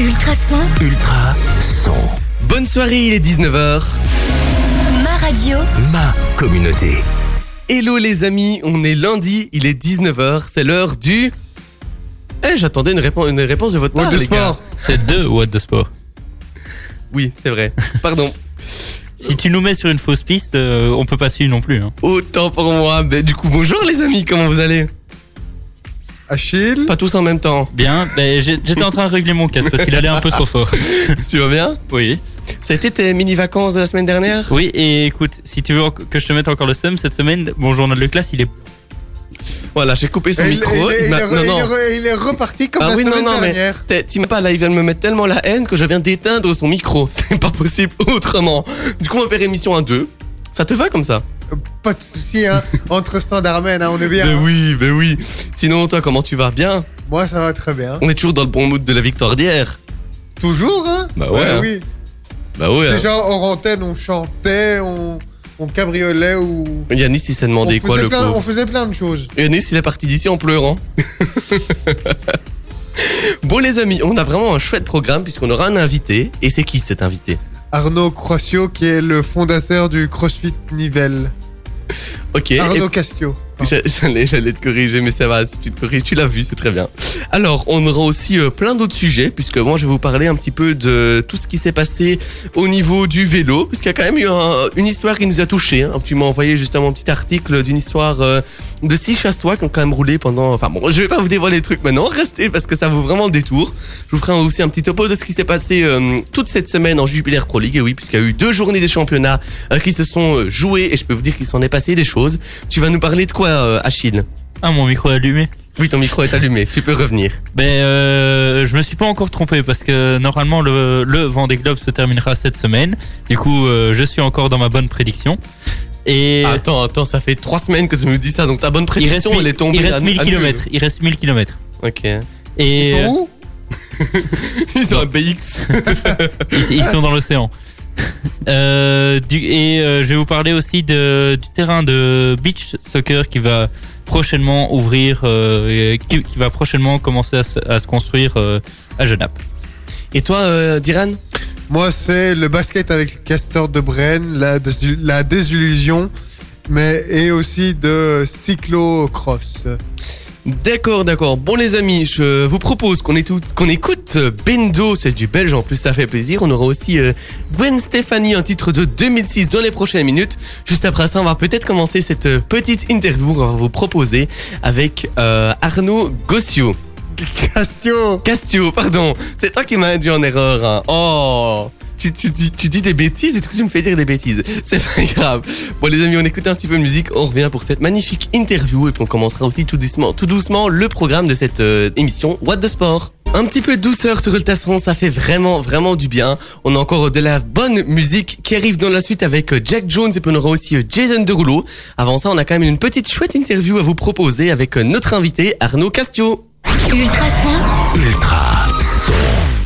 Ultrason, Ultra son. Bonne soirée, il est 19h. ma radio, Ma communauté. Hello les amis, on est lundi, il est 19h, c'est l'heure du... Eh, j'attendais une, réponse, une réponse de votre part, What les gars. C'est deux What the Sport. Oui, c'est vrai. Pardon. Si tu nous mets sur une fausse piste, euh, on peut pas suivre non plus. hein. Autant pour moi. Mais du coup, bonjour les amis, comment vous allez? Achille Pas tous en même temps. Bien, ben, j'étais en train de régler mon casque parce qu'il allait un peu trop fort. Tu vas bien Oui. Ça a été tes mini-vacances de la semaine dernière? Oui, et écoute, si tu veux que je te mette encore le seum, cette semaine, mon journal de classe, il est. Voilà, j'ai coupé son il, micro. il- il- non, non. est reparti comme Ah la oui, non, semaine non, mais dernière. t'es- t'imagines pas, là, il vient de me mettre tellement la haine que je viens d'éteindre son micro. C'est pas possible autrement. Du coup, on va faire émission à deux. Ça te va comme ça Pas de souci, hein. entre standardmen, hein, on est bien. Ben hein. oui, ben oui. Sinon, toi, comment tu vas Bien Moi, ça va très bien. On est toujours dans le bon mood de la victoire d'hier. Toujours, hein Bah ouais, hein. oui. Bah ouais. Déjà, hors antenne, on chantait, on, on cabriolait ou. Yanis, il s'est On demandé quoi, le plein, on faisait plein de choses. Yanis, il est parti d'ici en pleurant. bon, les amis, on a vraiment un chouette programme puisqu'on aura un invité. Et c'est qui cet invité? Arnaud Croissio, qui est le fondateur du CrossFit Nivelle. Ok. et- Arnaud Castio. J'a- J'allais, j'allais te corriger, mais ça va, si tu te corriges, tu l'as vu, c'est très bien. Alors, on aura aussi euh, plein d'autres sujets, puisque moi, je vais vous parler un petit peu de tout ce qui s'est passé au niveau du vélo, puisqu'il y a quand même eu un- une histoire qui nous a touchés. Hein. Tu m'as envoyé justement un petit article d'une histoire euh, de six chasse-toi qui ont quand même roulé pendant... Enfin bon, je vais pas vous dévoiler les trucs maintenant, restez, parce que ça vaut vraiment le détour. Je vous ferai aussi un petit topo de ce qui s'est passé euh, toute cette semaine en Jubilaire Pro League, et oui, puisqu'il y a eu deux journées des championnats qui se sont jouées, et je peux vous dire qu'il s'en est passé des choses. Tu vas nous parler de quoi, euh, Achille Ah, mon micro est allumé. oui, ton micro est allumé, tu peux revenir. Ben, euh, je me suis pas encore trompé parce que normalement le, le Vendée Globe se terminera cette semaine. Du coup, euh, je suis encore dans ma bonne prédiction. Et Attends, attends, ça fait trois semaines que tu nous dis ça, donc ta bonne prédiction, elle est tombée. il reste à- 1000 à nul. km. Il reste 1000 km. Ok. Et Ils sont où? Ils ont un BX. ils, ils sont dans l'océan. Euh, du- et euh, je vais vous parler aussi de, du terrain de beach soccer qui va prochainement ouvrir, euh, et qui, qui va prochainement commencer à se, à se construire euh, à Genappe. Et toi, euh, Diran? Moi, c'est le basket avec le Castor de Brenne, la, la désillusion, mais et aussi de cyclocross. D'accord, d'accord. Bon, les amis, je vous propose qu'on écoute, qu'on écoute euh, Bendo, c'est du belge, en plus ça fait plaisir. On aura aussi euh, Gwen Stefani, un titre de 2006 dans les prochaines minutes. Juste après ça, on va peut-être commencer cette euh, petite interview qu'on va vous proposer avec euh, Arnaud Gossio. Castio Castio, pardon. C'est toi qui m'as induit en erreur. hein. Oh tu, tu, dis- tu dis des bêtises et du coup tu me fais dire des bêtises. C'est pas grave. Bon les amis, on écoute un petit peu de musique, on revient pour cette magnifique interview et puis on commencera aussi tout doucement, tout doucement le programme de cette euh, émission What the Sport. Un petit peu de douceur sur Ultrason, ça fait vraiment, vraiment du bien. On a encore de la bonne musique qui arrive dans la suite avec euh, Jack Jones et puis on aura aussi euh, Jason Derulo. Avant ça, on a quand même une petite chouette interview à vous proposer avec notre invité Arnaud Castio. Ultrason, Ultra son.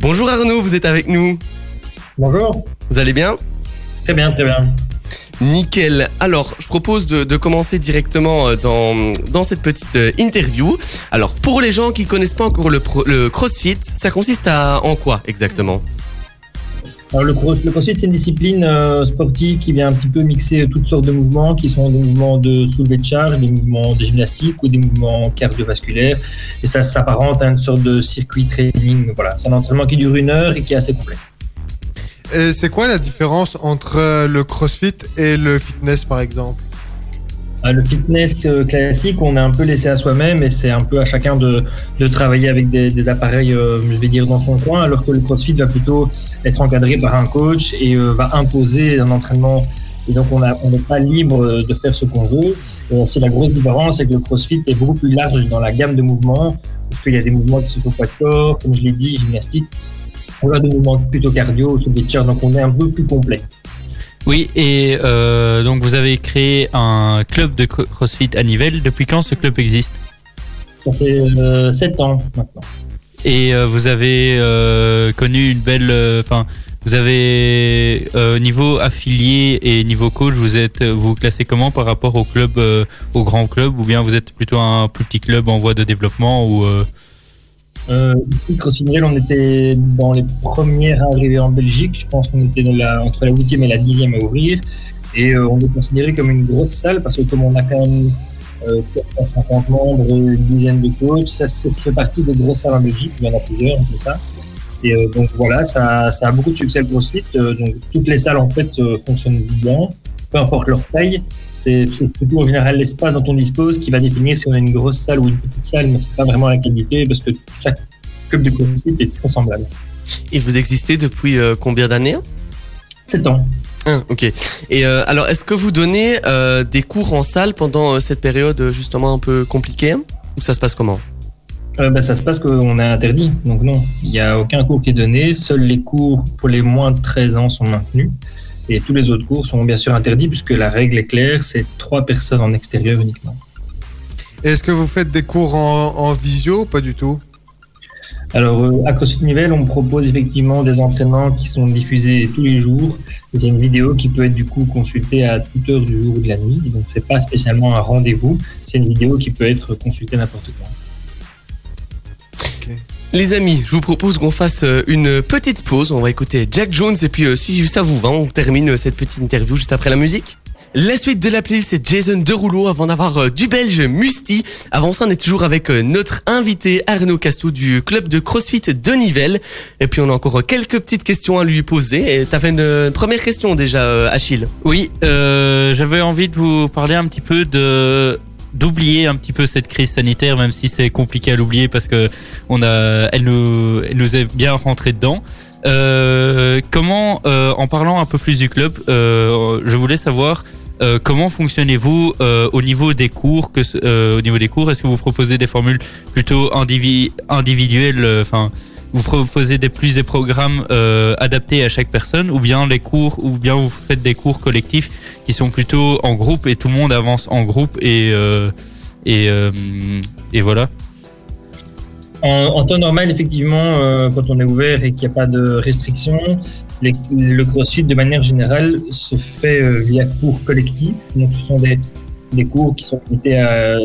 Bonjour Arnaud, vous êtes avec nous. Bonjour. Vous allez bien? Très bien, très bien. Nickel. Alors, je propose de, de commencer directement euh, dans, dans cette petite euh, interview. Alors, pour les gens qui connaissent pas encore le, pro- le CrossFit, ça consiste à en quoi exactement? Alors, le, cross, le crossfit, c'est une discipline euh, sportive qui vient un petit peu mixer toutes sortes de mouvements, qui sont des mouvements de soulevé de charge, des mouvements de gymnastique ou des mouvements cardiovasculaires. Et ça s'apparente à une sorte de circuit training. Voilà, c'est un entraînement qui dure une heure et qui est assez complet. Et c'est quoi la différence entre euh, le CrossFit et le fitness, par exemple? Euh, Le fitness classique, on est un peu laissé à soi-même et c'est un peu à chacun de, de travailler avec des, des appareils, euh, je vais dire, dans son coin, alors que le CrossFit va plutôt être encadré par un coach et euh, va imposer un entraînement. Et donc, on n'est pas libre euh, de faire ce qu'on veut. Et c'est la grosse différence, c'est que le CrossFit est beaucoup plus large dans la gamme de mouvements, parce qu'il y a des mouvements qui se font pas de corps, comme je l'ai dit, gymnastique. On a des mouvements plutôt cardio, sur des chairs, donc on est un peu plus complet. Oui, et euh, donc vous avez créé un club de cro- CrossFit à Nivelles. Depuis quand ce club existe? Ça fait euh, 7 ans maintenant. Et euh, vous avez euh, connu une belle, euh, enfin, vous avez niveau affilié et niveau coach, vous êtes, vous classez comment par rapport au club, au grand club, ou bien vous êtes plutôt un plus petit club en voie de développement ou euh, ici, CrossFit Nivelles, on était dans les premières à arriver en Belgique. Je pense qu'on était entre la 8e et la 10e à ouvrir. Et on est considéré comme une grosse salle parce que comme on a quand même euh, 50 membres, une dizaine de coachs, ça, ça fait partie des grosses salles en Belgique. Il y en a plusieurs, comme ça. Et euh, donc voilà, ça, ça a beaucoup de succès le CrossFit. Euh, donc toutes les salles en fait euh, fonctionnent bien, peu importe leur taille. C'est plutôt en général l'espace dont on dispose qui va définir si on a une grosse salle ou une petite salle, mais c'est pas vraiment la qualité parce que chaque club de CrossFit est très semblable. Et vous existez depuis euh, combien d'années? 7 ans. Ah, ok. Et euh, alors, est-ce que vous donnez euh, des cours en salle pendant euh, cette période justement un peu compliquée Ou ça se passe comment? Euh, bah, ça se passe qu'on est interdit, donc non, il n'y a aucun cours qui est donné. Seuls les cours pour les moins de 13 ans sont maintenus. Et tous les autres cours sont bien sûr interdits puisque la règle est claire, c'est trois personnes en extérieur uniquement. Est-ce que vous faites des cours en, en visio Pas du tout? Alors, euh, à CrossFit Nivelles, on propose effectivement des entraînements qui sont diffusés tous les jours. C'est une vidéo qui peut être du coup consultée à toute heure du jour ou de la nuit. Donc, c'est pas spécialement un rendez-vous. C'est une vidéo qui peut être consultée n'importe quand. Les amis, je vous propose qu'on fasse euh, une petite pause. On va écouter Jack Jones et puis euh, si ça vous va, on termine cette petite interview juste après la musique. La suite de la playlist, c'est Jason Derouleau avant d'avoir euh, du belge Musti. Avant ça, on est toujours avec euh, notre invité Arnaud Castou du club de CrossFit de Nivelles. Et puis on a encore euh, quelques petites questions à lui poser. T'as fait une euh, première question déjà, Achille. Oui, j'avais envie de vous parler un petit peu de d'oublier un petit peu cette crise sanitaire, même si c'est compliqué à l'oublier parce que on a, elle nous, nous est bien rentrée dedans. Comment, en parlant un peu plus du club, je voulais savoir euh, comment fonctionnez-vous euh, au niveau des cours que, euh, au niveau des cours, est-ce que vous proposez des formules plutôt indivi- individuelles, enfin vous proposez des plus des programmes adaptés à chaque personne, ou bien les cours, ou bien vous faites des cours collectifs qui sont plutôt en groupe et tout le monde avance en groupe et et voilà? En, temps normal, effectivement, quand on est ouvert et qu'il n'y a pas de restrictions, les- le CrossFit, de manière générale, se fait euh, via cours collectifs. Donc, ce sont des, cours qui sont limités à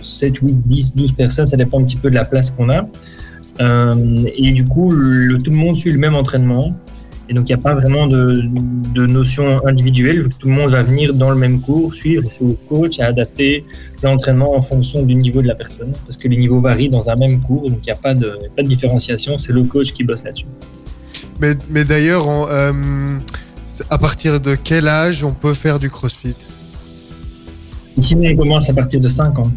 7, 8, 10, 12 personnes. Ça dépend un petit peu de la place qu'on a. Euh, et du coup, tout le monde suit le même entraînement. Et donc, il n'y a pas vraiment de, notion individuelle, tout le monde va venir dans le même cours, suivre. C'est au coach à adapter l'entraînement en fonction du niveau de la personne, parce que les niveaux varient dans un même cours, donc il n'y a pas de différenciation, c'est le coach qui bosse là-dessus. Mais, mais d'ailleurs, on, euh, à partir de quel âge on peut faire du crossfit? Ici, commence à partir de 5 ans.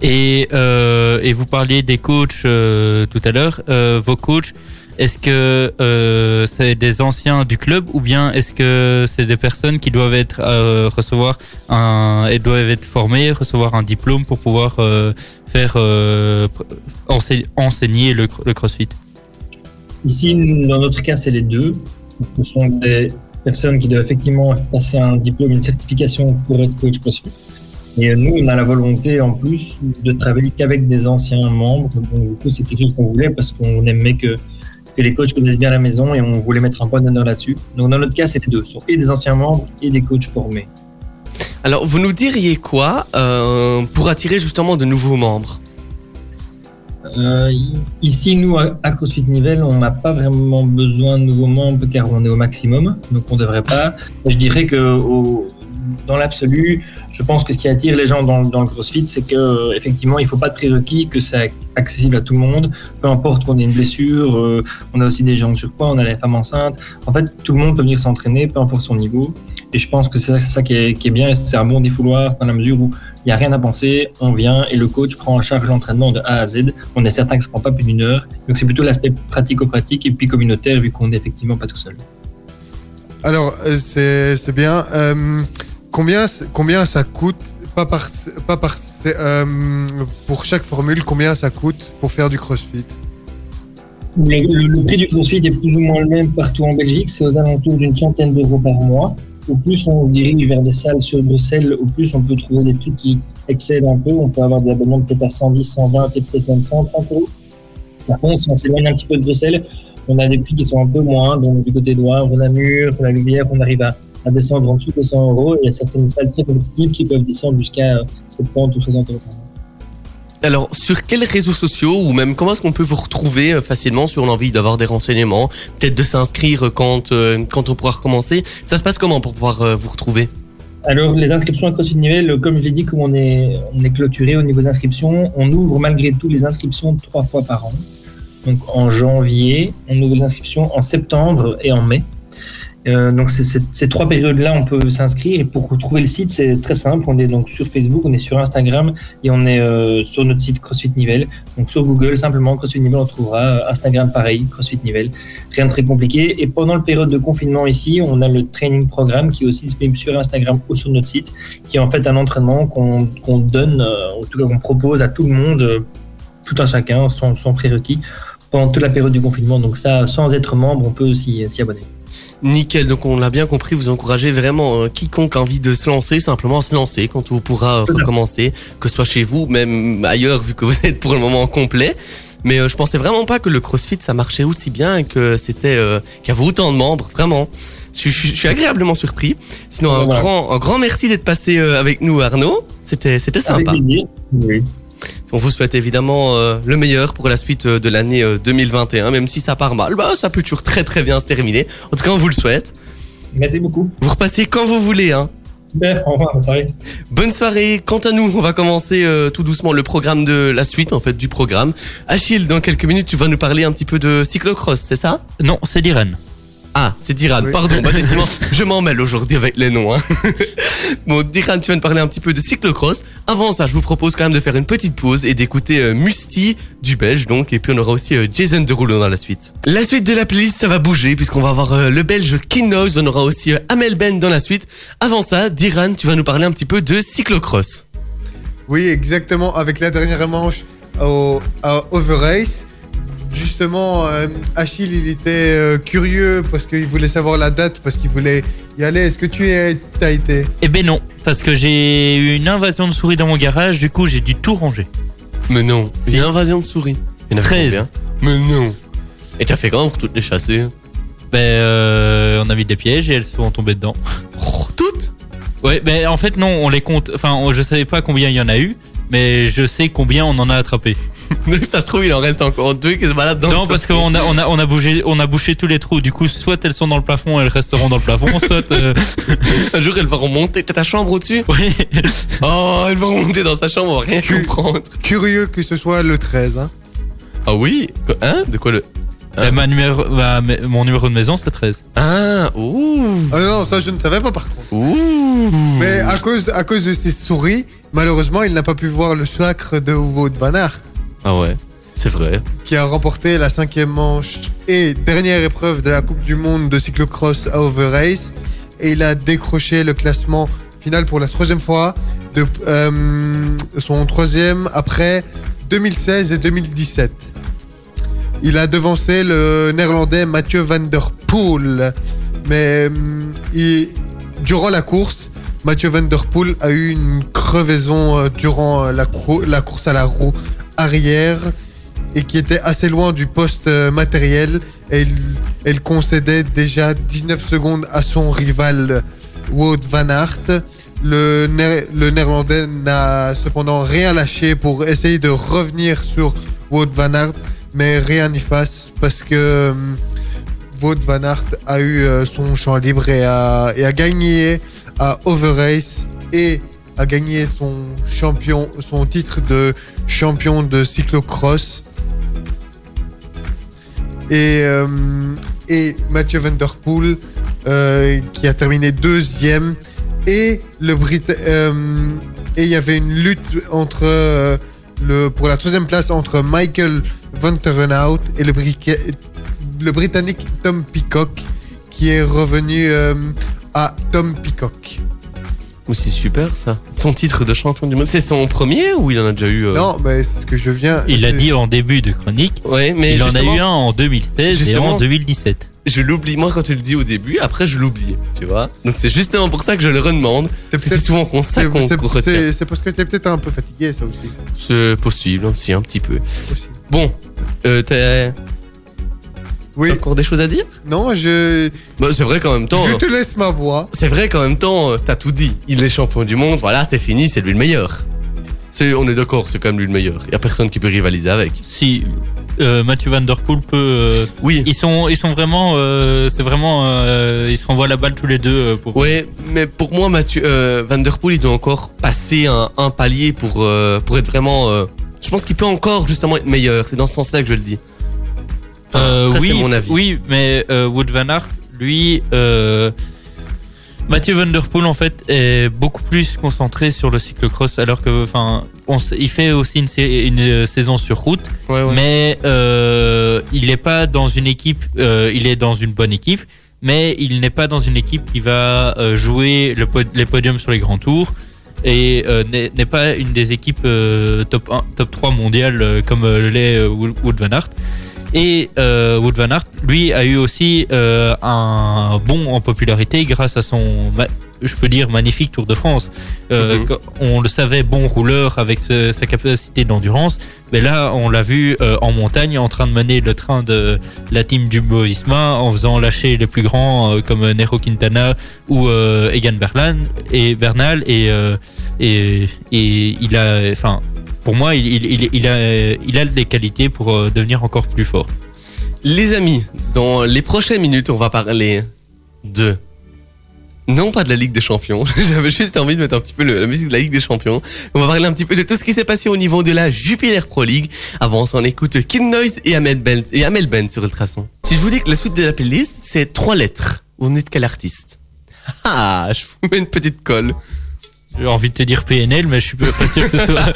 Et euh, et vous parliez des coachs euh, tout à l'heure. Euh, vos coachs, est-ce que euh, c'est des anciens du club ou bien est-ce que c'est des personnes qui doivent être euh, recevoir un et doivent être formées, recevoir un diplôme pour pouvoir euh, faire euh, ense- enseigner le, le CrossFit? Ici, dans notre cas, c'est les deux. Ce sont des personnes qui doivent effectivement passer un diplôme, une certification pour être coach CrossFit. Et nous, on a la volonté en plus de travailler qu'avec des anciens membres. Donc, du coup, c'est quelque chose qu'on voulait parce qu'on aimait que, les coachs connaissent bien la maison et on voulait mettre un point d'honneur là-dessus. Donc, dans notre cas, c'est les deux. Ce sont et des anciens membres et des coachs formés. Alors, vous nous diriez quoi euh, pour attirer justement de nouveaux membres? Euh, ici, nous, à CrossFit Nivelles, on n'a pas vraiment besoin de nouveaux membres car on est au maximum, donc on ne devrait pas. Je dirais que dans l'absolu, je pense que ce qui attire les gens dans, le CrossFit, c'est que effectivement, il ne faut pas de prérequis, que c'est accessible à tout le monde, peu importe qu'on ait une blessure. euh, on a aussi des gens de surpoids, on a les femmes enceintes. En fait, tout le monde peut venir s'entraîner, peu importe son niveau. Et je pense que c'est ça, c'est ça qui, est, qui est bien, et c'est un bon défouloir dans la mesure où il n'y a rien à penser, on vient et le coach prend en charge l'entraînement de A à Z. On est certain que ça ne prend pas plus d'une heure. Donc c'est plutôt l'aspect pratico-pratique et puis communautaire vu qu'on n'est effectivement pas tout seul. Alors, euh, c'est c'est bien. Euh, combien, combien ça coûte pas par, pas par, euh, Pour chaque formule, combien ça coûte pour faire du crossfit? Le, le- le prix du CrossFit est plus ou moins le même partout en Belgique. C'est aux alentours d'une centaine d'euros par mois. Au plus on dirige vers des salles sur Bruxelles, au plus on peut trouver des prix qui excèdent un peu. On peut avoir des abonnements peut-être à 110, 120 et peut-être même 130 euros. Par contre, si on s'éloigne un petit peu de Bruxelles, on a des prix qui sont un peu moins. Donc du côté de Wavre, Namur, la Louvière, on arrive à, à descendre en dessous de 100 euros. Et il y a certaines salles très compétitives qui peuvent descendre jusqu'à euh, 70 ou 60 euros. Alors, sur quels réseaux sociaux ou même comment est-ce qu'on peut vous retrouver euh, facilement si on a envie d'avoir des renseignements, peut-être de s'inscrire quand, euh, on pourra recommencer? Ça se passe comment pour pouvoir euh, vous retrouver? Alors, les inscriptions à CrossFit comme je l'ai dit, comme on est, on est clôturé au niveau des inscriptions, on ouvre malgré tout les inscriptions trois fois par an. Donc, en janvier, on ouvre les inscriptions en septembre et en mai. Euh, donc ces trois périodes-là, on peut s'inscrire. Et pour retrouver le site, c'est très simple. On est donc sur Facebook, on est sur Instagram et on est euh, sur notre site CrossFit Nivelle. Donc sur Google, simplement CrossFit Nivelle, on trouvera. Euh, Instagram, pareil, CrossFit Nivelle. Rien de très compliqué. Et pendant le période de confinement ici, on a le training programme qui est aussi disponible sur Instagram ou sur notre site, qui est en fait un entraînement qu'on donne, euh, en tout cas qu'on propose à tout le monde, tout un chacun, sans, sans prérequis, pendant toute la période du confinement. Donc ça, sans être membre, on peut s'y abonner. Nickel, donc on l'a bien compris, vous encouragez vraiment euh, quiconque a envie de se lancer, simplement à se lancer quand on pourra euh, recommencer, que ce soit chez vous, même ailleurs, vu que vous êtes pour le moment complet. Mais euh, je pensais vraiment pas que le CrossFit ça marchait aussi bien et que c'était euh, qu'il y avait autant de membres, vraiment. Je, suis- je suis- je suis agréablement surpris. Sinon, un Voilà. grand, un grand merci d'être passé avec nous, Arnaud. C'était, c'était sympa. Oui. On vous souhaite évidemment euh, le meilleur pour la suite euh, de l'année euh, 2021, même si ça part mal, bah ça peut toujours très très bien se terminer. En tout cas, on vous le souhaite. Merci beaucoup. Vous repassez quand vous voulez, hein. Au revoir, bonne soirée. Bonne soirée. Quant à nous, on va commencer euh, tout doucement le programme de la suite, en fait, du programme. Achille, dans quelques minutes, tu vas nous parler un petit peu de cyclocross, c'est ça? Non, c'est d'Irène. Ah, c'est Diran, Oui. pardon. Bah, je m'en mêle aujourd'hui avec les noms. Hein. bon, Diran, tu vas nous parler un petit peu de cyclocross. Avant ça, je vous propose quand même de faire une petite pause et d'écouter euh, Musti du Belge, donc. Et puis on aura aussi euh, Jason Derulo dans la suite. La suite de la playlist, ça va bouger puisqu'on va avoir euh, le Belge King Noise, on aura aussi euh, Amel Ben dans la suite. Avant ça, Diran, tu vas nous parler un petit peu de cyclocross. Oui, exactement. Avec la dernière manche au, à Overrace, justement, euh, Achille, il était euh, curieux parce qu'il voulait savoir la date, parce qu'il voulait y aller. Est-ce que tu es, as été? Eh ben non, parce que j'ai eu une invasion de souris dans mon garage, du coup j'ai dû tout ranger. Mais non, a invasion de souris. Il y en a 13. combien? Mais non. Et t'as fait comment pour toutes les chasser Ben, euh, on a mis des pièges et elles sont tombées dedans. Oh, Toutes? Ouais, ben en fait non, on les compte. Enfin, on- je savais pas combien il y en a eu, mais je sais combien on en a attrapé. Ça se trouve, il en reste encore deux qui se baladent dans non, le parce plafond. qu'on a, on a, on a bougé, on a bouché tous les trous. Du coup, soit elles sont dans le plafond, elles resteront dans le plafond, soit. euh, Un jour, elle va remonter. T'as ta chambre au-dessus? Oui. Oh, elle va remonter dans sa chambre, on va rien comprendre. Curieux que ce soit le 13. Hein. Ah oui Hein? De quoi le. Ma numéro, ma- ma- mon numéro de maison c'est 13. Ah, ouh Ah non, ça je ne savais pas par contre. Ouh Mais à cause, à cause de ces souris, malheureusement, il n'a pas pu voir le sacre de Wout van Aert, Ah ouais, c'est vrai. qui a remporté la cinquième manche et dernière épreuve de la Coupe du Monde de cyclocross à Overrace. Et il a décroché le classement final pour la troisième fois, de, euh, son troisième après 2016 et 2017. Il a devancé le néerlandais Mathieu van der Poel. Mais hum, il- durant la course, Mathieu van a eu une crevaison euh, durant euh, la, cou- la course à la roue arrière et qui était assez loin du poste euh, matériel. Elle concédait déjà 19 secondes à son rival Wout van Aert. Le, Néer- le néerlandais n'a cependant rien lâché pour essayer de revenir sur Wout van Aert, mais rien n'y fasse parce que Wout van Aert a eu son champ libre et a gagné à Overrace et a gagné son champion, son titre de champion de cyclocross. Et, euh, et Mathieu Van Der Poel euh, qui a terminé deuxième et le Brit euh, et il y avait une lutte entre le pour la troisième place entre Michael Van Terenhout et le, le Britannique Tom Peacock qui est revenu à Tom Peacock. Ouh, c'est super ça. Son titre de champion du monde, c'est son premier ou il en a déjà eu euh Non, mais c'est ce que je viens. Il l'a dit en début de chronique. Ouais, mais il en a eu un en 2016 et justement- en 2017. je l'oublie. Moi, quand tu le dis au début, après, je l'oublie. Tu vois Donc, c'est justement pour ça que je le redemande. C'est souvent qu'on ça qu'on c'est- retient. parce que tu es peut-être un peu fatigué, ça aussi. C'est possible, aussi, un petit peu. Bon, euh, Oui. t'as encore des choses à dire Non, je, bah, C'est vrai qu'en même temps. je te laisse ma voix. C'est vrai qu'en même temps, euh, t'as tout dit. Il est champion du monde, voilà, c'est fini, c'est lui le meilleur. C'est, on est d'accord, c'est quand même lui le meilleur. Il y a personne qui peut rivaliser avec. Si euh, Mathieu Van Der Poel peut. euh, Oui. ils sont, ils sont vraiment, euh, c'est vraiment, euh, ils se renvoient la balle tous les deux. euh, pour... Ouais, mais pour moi, Mathieu euh, Van Der Poel, il doit encore passer un, un palier pour, euh, pour être vraiment. euh, je pense qu'il peut encore justement être meilleur. C'est dans ce sens-là que je le dis. Enfin, Euh, oui, c'est mon avis. oui, mais euh, Wood Van Aert, lui, euh, Mathieu Van Der Poel en fait est beaucoup plus concentré sur le cyclocross, alors que, enfin, il fait aussi une, sa- une, saison sur route, Ouais, ouais. mais euh, il n'est pas dans une équipe, euh, il est dans une bonne équipe, mais il n'est pas dans une équipe qui va jouer le pod- les podiums sur les grands tours et euh, n'est pas une des équipes top 1, top 3 mondiales comme l'est Wood Wood Van Aert. Et euh, Wood Van Aert, lui, a eu aussi euh, un bond en popularité grâce à son, je peux dire, magnifique Tour de France. Euh, Mhm. On le savait, bon rouleur avec ce- sa capacité d'endurance. Mais là, on l'a vu euh, en montagne en train de mener le train de la team Jumbo-Visma en faisant lâcher les plus grands comme Nero Quintana ou Egan Bernal et Bernal et, et et il a enfin pour moi il, a des qualités pour euh, devenir encore plus fort. Les amis, dans les prochaines minutes, on va parler de. Non, pas de la Ligue des Champions. J'avais juste envie de mettre un petit peu la musique de la Ligue des Champions. On va parler un petit peu de tout ce qui s'est passé au niveau de la Jupiler Pro League. Avant on écoute Kim Noise et Amel Ben, et Amel ben Ultrason. Si je vous dis que la suite de la playlist, c'est trois lettres, vous venez de quel artiste? Ah, je vous mets une petite colle. J'ai envie de te dire PNL mais je suis pas sûr que ce soit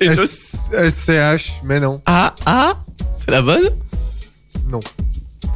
SCH, mais non. Ah, ah, c'est la bonne? Non.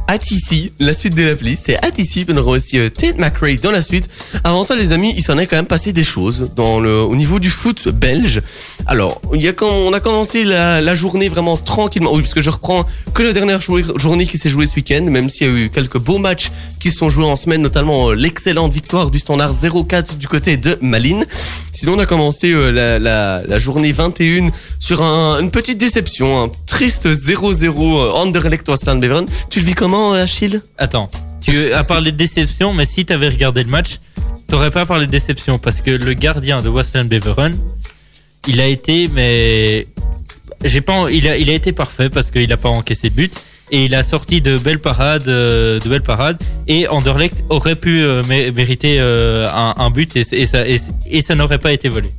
Atici, la suite de l'appli, c'est Atici, on aura aussi euh, Tate McRae dans la suite. Avant ça, les amis, il s'en est quand même passé des choses au niveau du foot belge. Alors, on a commencé la, journée vraiment tranquillement, oui, parce que je reprends que la dernière journée, qui s'est jouée ce week-end, même s'il y a eu quelques beaux matchs qui se sont joués en semaine, notamment euh, l'excellente victoire du Standard 0-4 du côté de Malines. Sinon, on a commencé euh, la, journée 21 sur un- une petite déception, un triste 0-0 euh, Anderlecht Westland Beveren. Tu le vis comment, euh, Achille? Attends, tu as parlé de déception, mais si tu avais regardé le match, t'aurais pas parlé de déception parce que le gardien de Western Beveren, il a été, mais j'ai pas, il a, il a été parfait parce qu'il a pas encaissé de but et il a sorti de belles parades, euh, de belles parades et Anderlecht aurait pu euh, mé- mériter un, but et ça n'aurait pas été volé.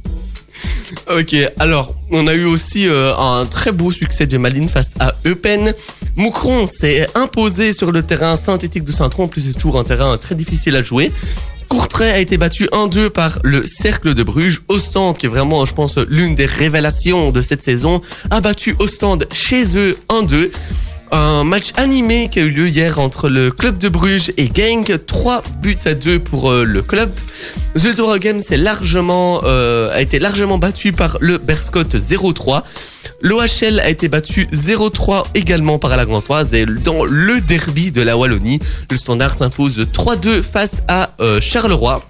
Ok, alors on a eu aussi euh, un très beau succès de Malines face à Eupen. Moucron s'est imposé sur le terrain synthétique de Saint-Tron, en plus c'est toujours un terrain très difficile à jouer. Courtrai a été battu 1-2 par le Cercle de Bruges. Ostende, qui est vraiment, je pense, l'une des révélations de cette saison, a battu Ostende chez eux 1-2. Un match animé qui a eu lieu hier entre le club de Bruges et Genk. 3 buts à 2 pour euh, le club. Zuldorogem s'est largement, euh, a été largement battu par le Berscott 0-3. L'OHL a été battu 0-3 également par la Gantoise et dans le derby de la Wallonie, le Standard s'impose 3-2 face à euh, Charleroi.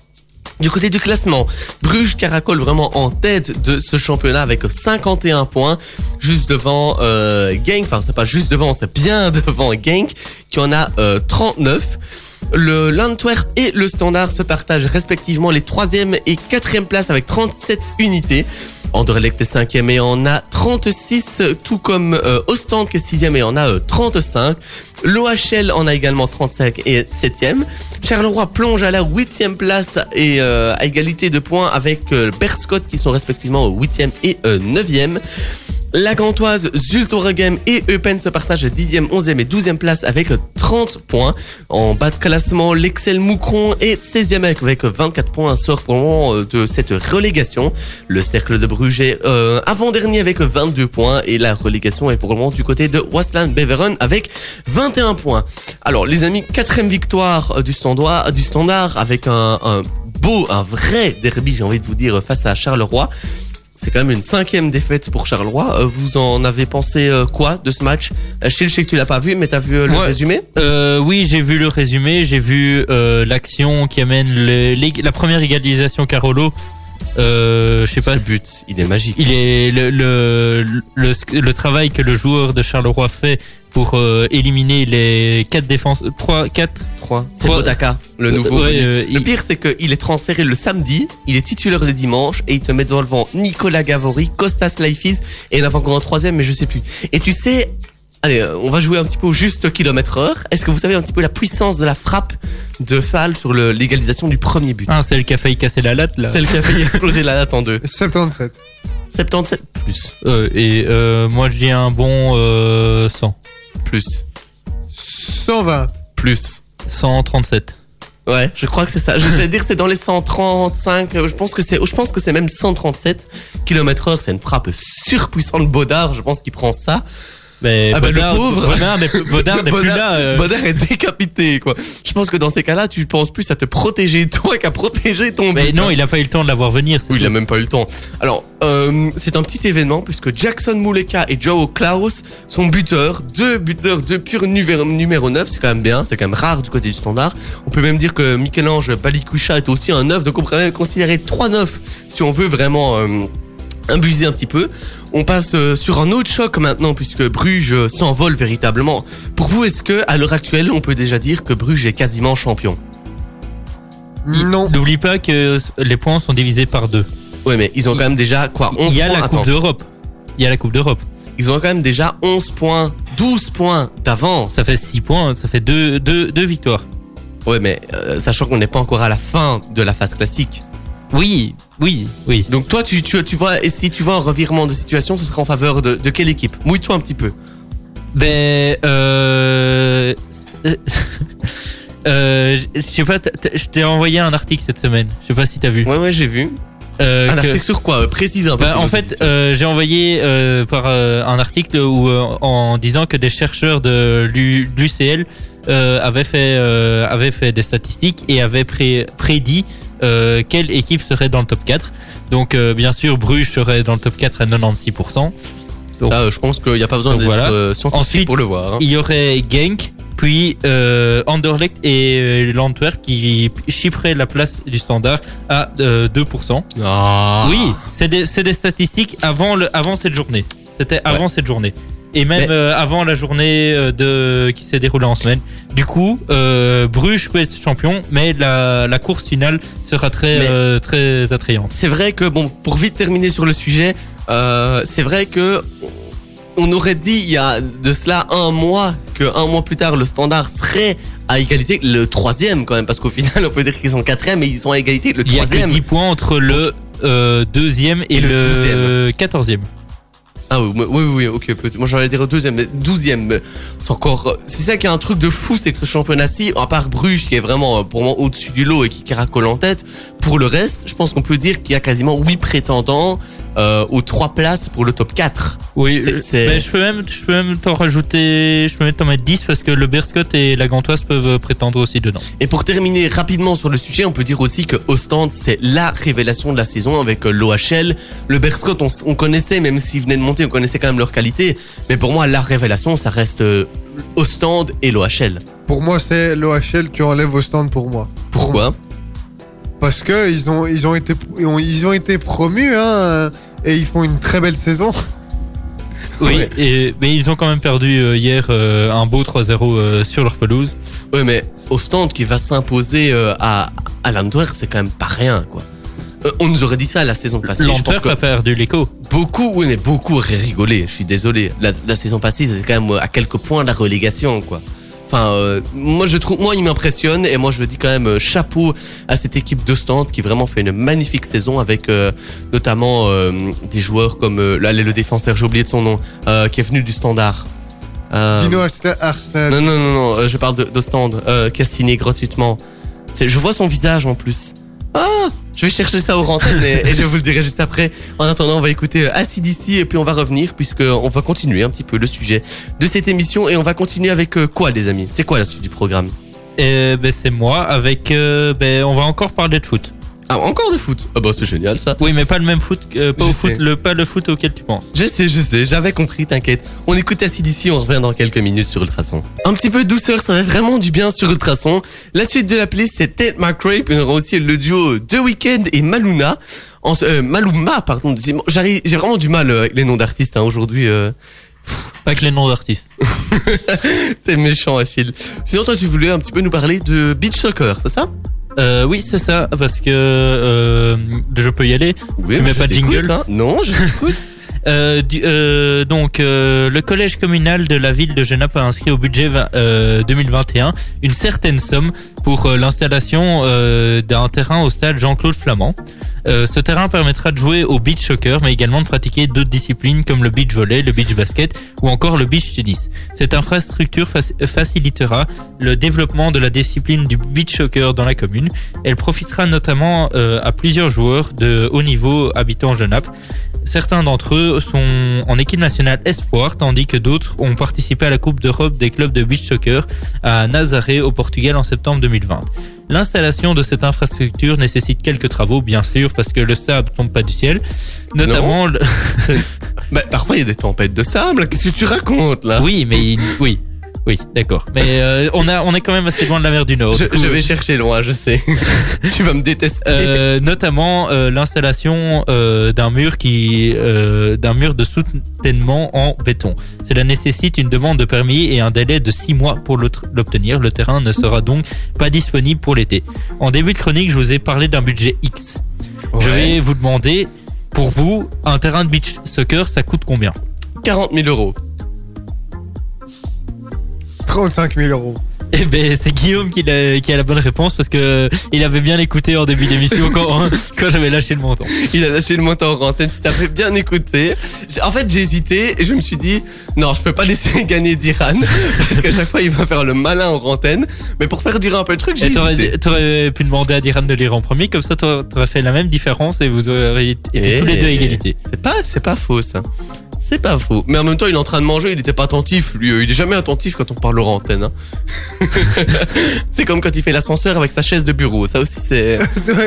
Du côté du classement, Bruges caracole vraiment en tête de ce championnat avec 51 points, juste devant euh, Genk, enfin c'est pas juste devant, c'est bien devant Genk qui en a euh, 39. Le l'Antwerp et le Standard se partagent respectivement les 3e et 4e places avec 37 unités. Anderlecht est 5e et en a 36, tout comme euh, Ostende qui est 6e et en a euh, 35. L'OHL en a également 35 et 7e. Charleroi plonge à la 8e place et euh, à égalité de points avec euh, Berscott qui sont respectivement au 8e et euh, 9e. La Gantoise, Zultoragem et Eupen se partagent 10e, 11e et 12e place avec 30 points. En bas de classement, l'Excel Moucron est 16e avec 24 points, sort pour le moment euh, de cette relégation. Le Cercle de Bruges est euh, avant-dernier avec 22 points et la relégation est pour le moment du côté de Westland Beveren avec 21 points. Alors les amis, quatrième victoire euh, du standard, du standard avec un beau, un vrai derby, j'ai envie de vous dire, face à Charleroi. C'est quand même une cinquième défaite pour Charleroi. Euh, Vous en avez pensé euh, quoi de ce match? Achille, je sais que tu l'as pas vu, mais t'as vu euh, le Ouais. résumé? Euh, oui, j'ai vu le résumé, j'ai vu euh, l'action qui amène la première égalisation Carolo Euh, je sais pas. Ce but, il est magique. Il est le, le, le, le travail que le joueur de Charleroi fait pour euh, éliminer les quatre défenses, trois, quatre. 3. C'est Bodaka, le nouveau. Ouais, euh, Le pire, c'est qu'il est transféré le samedi, il est titulaire le dimanche, et il te met devant le vent Nicolas Gavori, Costas Laifis, et il en a encore un troisième, mais je sais plus. Et tu sais, allez, euh, on va jouer un petit peu au juste kilomètre heure. Est-ce que vous savez un petit peu la puissance de la frappe de Fall sur l'égalisation du premier but? Ah, celle qui a failli casser la latte là. Celle qui a failli exploser la latte en deux. 77. 77 plus. Euh, et euh, moi je dis un bon euh, 100. Plus. 120. Plus. 137. Ouais, je crois que c'est ça. Je vais dire c'est dans les 135. euh, Je pense que c'est, je pense que c'est même 137 km heure. C'est une frappe surpuissante. Bodard, je pense qu'il prend ça. Mais Ah bah, le pauvre. N'est plus là. euh. Est décapité, quoi. Je pense que dans ces cas-là, tu penses plus à te protéger toi qu'à protéger ton. Mais non, il a pas eu le temps de la voir venir. Oui, il a même pas eu le temps. Alors, euh, c'est un petit événement puisque Jackson Muleka et Joao Klaus sont buteurs, deux buteurs de pur numéro, numéro 9, c'est quand même bien, c'est quand même rare du côté du standard. On peut même dire que Michel-Ange Balikoucha est aussi un 9, donc on pourrait même considérer 3 9 si on veut vraiment euh, abuser un petit peu. On passe euh, sur un autre choc maintenant puisque Bruges euh, s'envole véritablement. Pour vous, est-ce que à l'heure actuelle, on peut déjà dire que Bruges est quasiment champion? Non. N'oublie pas que les points sont divisés par deux. Oui, mais ils ont quand même déjà quoi 11 Il y a points la Attends. Coupe d'Europe. Il y a la Coupe d'Europe. Ils ont quand même déjà 11 points, 12 points d'avance. Ça fait 6 points, ça fait 2 deux, deux victoires. Ouais, mais euh, sachant qu'on n'est pas encore à la fin de la phase classique. Oui, oui, oui. Donc toi, tu, tu, tu vois, et si tu vois un revirement de situation, ce sera en faveur de, de quelle équipe? Mouille-toi un petit peu. Ben, euh, euh, je sais pas, je t'ai envoyé un article cette semaine. Je sais pas si t'as vu. Ouais, ouais, j'ai vu. Euh, Un que- article sur quoi? Euh, Précise un peu. Bah, en fait, euh, j'ai envoyé euh, par un article où, en disant que des chercheurs de l'U- l'UCL avaient fait avaient fait des statistiques et avaient pré- prédit euh, quelle équipe serait dans le top 4. Donc euh, bien sûr, Bruges serait dans le top 4 à 96%. donc- Ça, euh, je pense qu'il n'y a pas besoin d'être voilà. scientifique Ensuite, pour le voir. hein. Il y aurait Genk, puis euh, Anderlecht et euh, l'Antwerp qui chiffraient la place du standard à euh, 2%. Ah. Oui, c'est des, statistiques avant, le, avant cette journée. C'était avant cette journée. Et même Mais- euh, avant la journée euh, de, qui s'est déroulée en semaine. Du coup, euh, Bruges peut être champion, mais la, la course finale sera très, Mais- euh, très attrayante. C'est vrai que, bon, pour vite terminer sur le sujet, c'est vrai que on aurait dit il y a de cela un mois que un mois plus tard le standard serait à égalité le troisième quand même parce qu'au final on peut dire qu'ils sont quatrième et ils sont à égalité le Il y a que troisième 10 points entre le deuxième et, le quatorzième. Ah oui oui oui, ok moi j'allais dire deuxième mais douzième c'est encore c'est ça qui est un truc de fou c'est que ce championnat-ci à part Bruges qui est vraiment euh, pour moi au-dessus du lot et qui caracole en tête pour le reste je pense qu'on peut dire qu'il y a quasiment huit prétendants euh, aux trois places pour le top 4 Oui, C'est- euh, c'est- ben, je peux même, je peux même t'en rajouter, je peux même t'en mettre 10 parce que le Berscott et la Gantoise peuvent euh, prétendre aussi dedans. Et pour terminer rapidement sur le sujet, on peut dire aussi que Ostende, c'est la révélation de la saison avec euh, l'OHL. Le Berscott, on, connaissait, même s'ils venaient de monter, on connaissait quand même leur qualité. Mais pour moi, la révélation, ça reste Ostende et l'OHL. Pour moi, c'est l'OHL qui enlève au stand pour moi. Pourquoi Parce que ils ont, ils ont, été, ils ont, ils ont été promus hein, et ils font une très belle saison. Oui, Ouais. et, mais ils ont quand même perdu euh, hier euh, un beau 3-0 euh, sur leur pelouse. Ouais, mais Ostende qui va s'imposer euh, à, à l'Antwerp, c'est quand même pas rien, quoi. Euh, on nous aurait dit ça la saison passée. Je pense L'Antwerp que a perdu l'écho. beaucoup, oui, mais beaucoup auraient rigolé. Je suis désolé. La, la saison passée, c'était quand même à quelques points de la relégation, quoi. Enfin, euh, moi je trouve, moi il m'impressionne et moi je dis quand même euh, chapeau à cette équipe de stand qui vraiment fait une magnifique saison avec euh, notamment euh, des joueurs comme euh, là le défenseur, j'ai oublié de son nom, euh, qui est venu du Standard. Dino Arsenal. Non non non non, je parle de, de stand euh, qui a signé gratuitement. Je vois son visage en plus. Ah, je vais chercher ça au rentaine et, je vous le dirai juste après. En attendant, on va écouter euh, Acid ici et puis on va revenir puisque on va continuer un petit peu le sujet de cette émission et on va continuer avec euh, quoi les amis? C'est quoi la suite du programme? Et ben, c'est moi avec. euh, ben, on va encore parler de foot. Ah encore de foot Ah bah c'est génial ça. Oui, mais pas le même foot, euh, pas, au foot le, pas le foot auquel tu penses. Je sais, je sais, j'avais compris, t'inquiète. On écoute Acid ici, on revient dans quelques minutes sur Ultrason. Un petit peu de douceur, ça fait vraiment du bien sur Ultrason. La suite de la playlist, c'est Ted McRae, puis on aura aussi le duo The Weeknd et Maluna. En, euh, Maluma, pardon. J'ai vraiment du mal euh, avec les noms d'artistes hein, aujourd'hui. euh. Pas que les noms d'artistes. c'est méchant, Achille. Sinon, toi, tu voulais un petit peu nous parler de beach soccer, c'est ça? Euh, oui, c'est ça, parce que euh, je peux y aller. Oui, Tu mets je pas de jingle hein. Non, je t'écoute. Euh, euh, donc, euh, le collège communal de la ville de Genappe a inscrit au budget vingt- euh, 2021 une certaine somme pour l'installation d'un terrain au stade Jean-Claude Flamand. Ce terrain permettra de jouer au beach soccer, mais également de pratiquer d'autres disciplines comme le beach volley, le beach basket ou encore le beach tennis. Cette infrastructure faci- facilitera le développement de la discipline du beach soccer dans la commune. Elle profitera notamment à plusieurs joueurs de haut niveau habitant Genappe. Certains d'entre eux sont en équipe nationale espoir, tandis que d'autres ont participé à la Coupe d'Europe des clubs de beach soccer à Nazaré au Portugal en septembre 2020. L'installation de cette infrastructure nécessite quelques travaux, bien sûr, parce que le sable tombe pas du ciel. Notamment, le- Bah, parfois, il y a des tempêtes de sable. Qu'est-ce que tu racontes, là? Oui, mais il- oui, oui, d'accord. Mais euh, on a, on est quand même assez loin de la mer du Nord. je, Du coup, je vais chercher loin, je sais. tu vas me détester. Euh, notamment euh, l'installation d'un mur qui d'un mur de soutènement en béton. Cela nécessite une demande de permis et un délai de 6 mois pour l'obtenir. Le terrain ne sera donc pas disponible pour l'été. En début de chronique, je vous ai parlé d'un budget X. Je vais vous demander pour vous un terrain de beach soccer, ça coûte combien? 40 000 euros. 35 000 euros. Eh ben c'est Guillaume qui a, qui a la bonne réponse parce que il avait bien écouté en début d'émission quand, quand j'avais lâché le montant. Il a lâché le montant en antenne. Si t'avais bien écouté. En fait, j'ai hésité et je me suis dit, non, je peux pas laisser gagner d'Iran parce qu'à chaque fois, il va faire le malin en antenne. Mais pour faire durer un peu le truc, j'ai Et t'aurais, hésité. t'aurais pu demander à Diran de lire en premier, comme ça t'aurais t'aurais fait la même différence et vous auriez été Eh, tous les deux à égalité. C'est pas, c'est pas faux ça. C'est pas faux. Mais en même temps, il est en train de manger, il était pas attentif. Lui, euh, il est jamais attentif quand on parle en antenne. hein. c'est comme quand il fait l'ascenseur avec sa chaise de bureau. Ça aussi, c'est.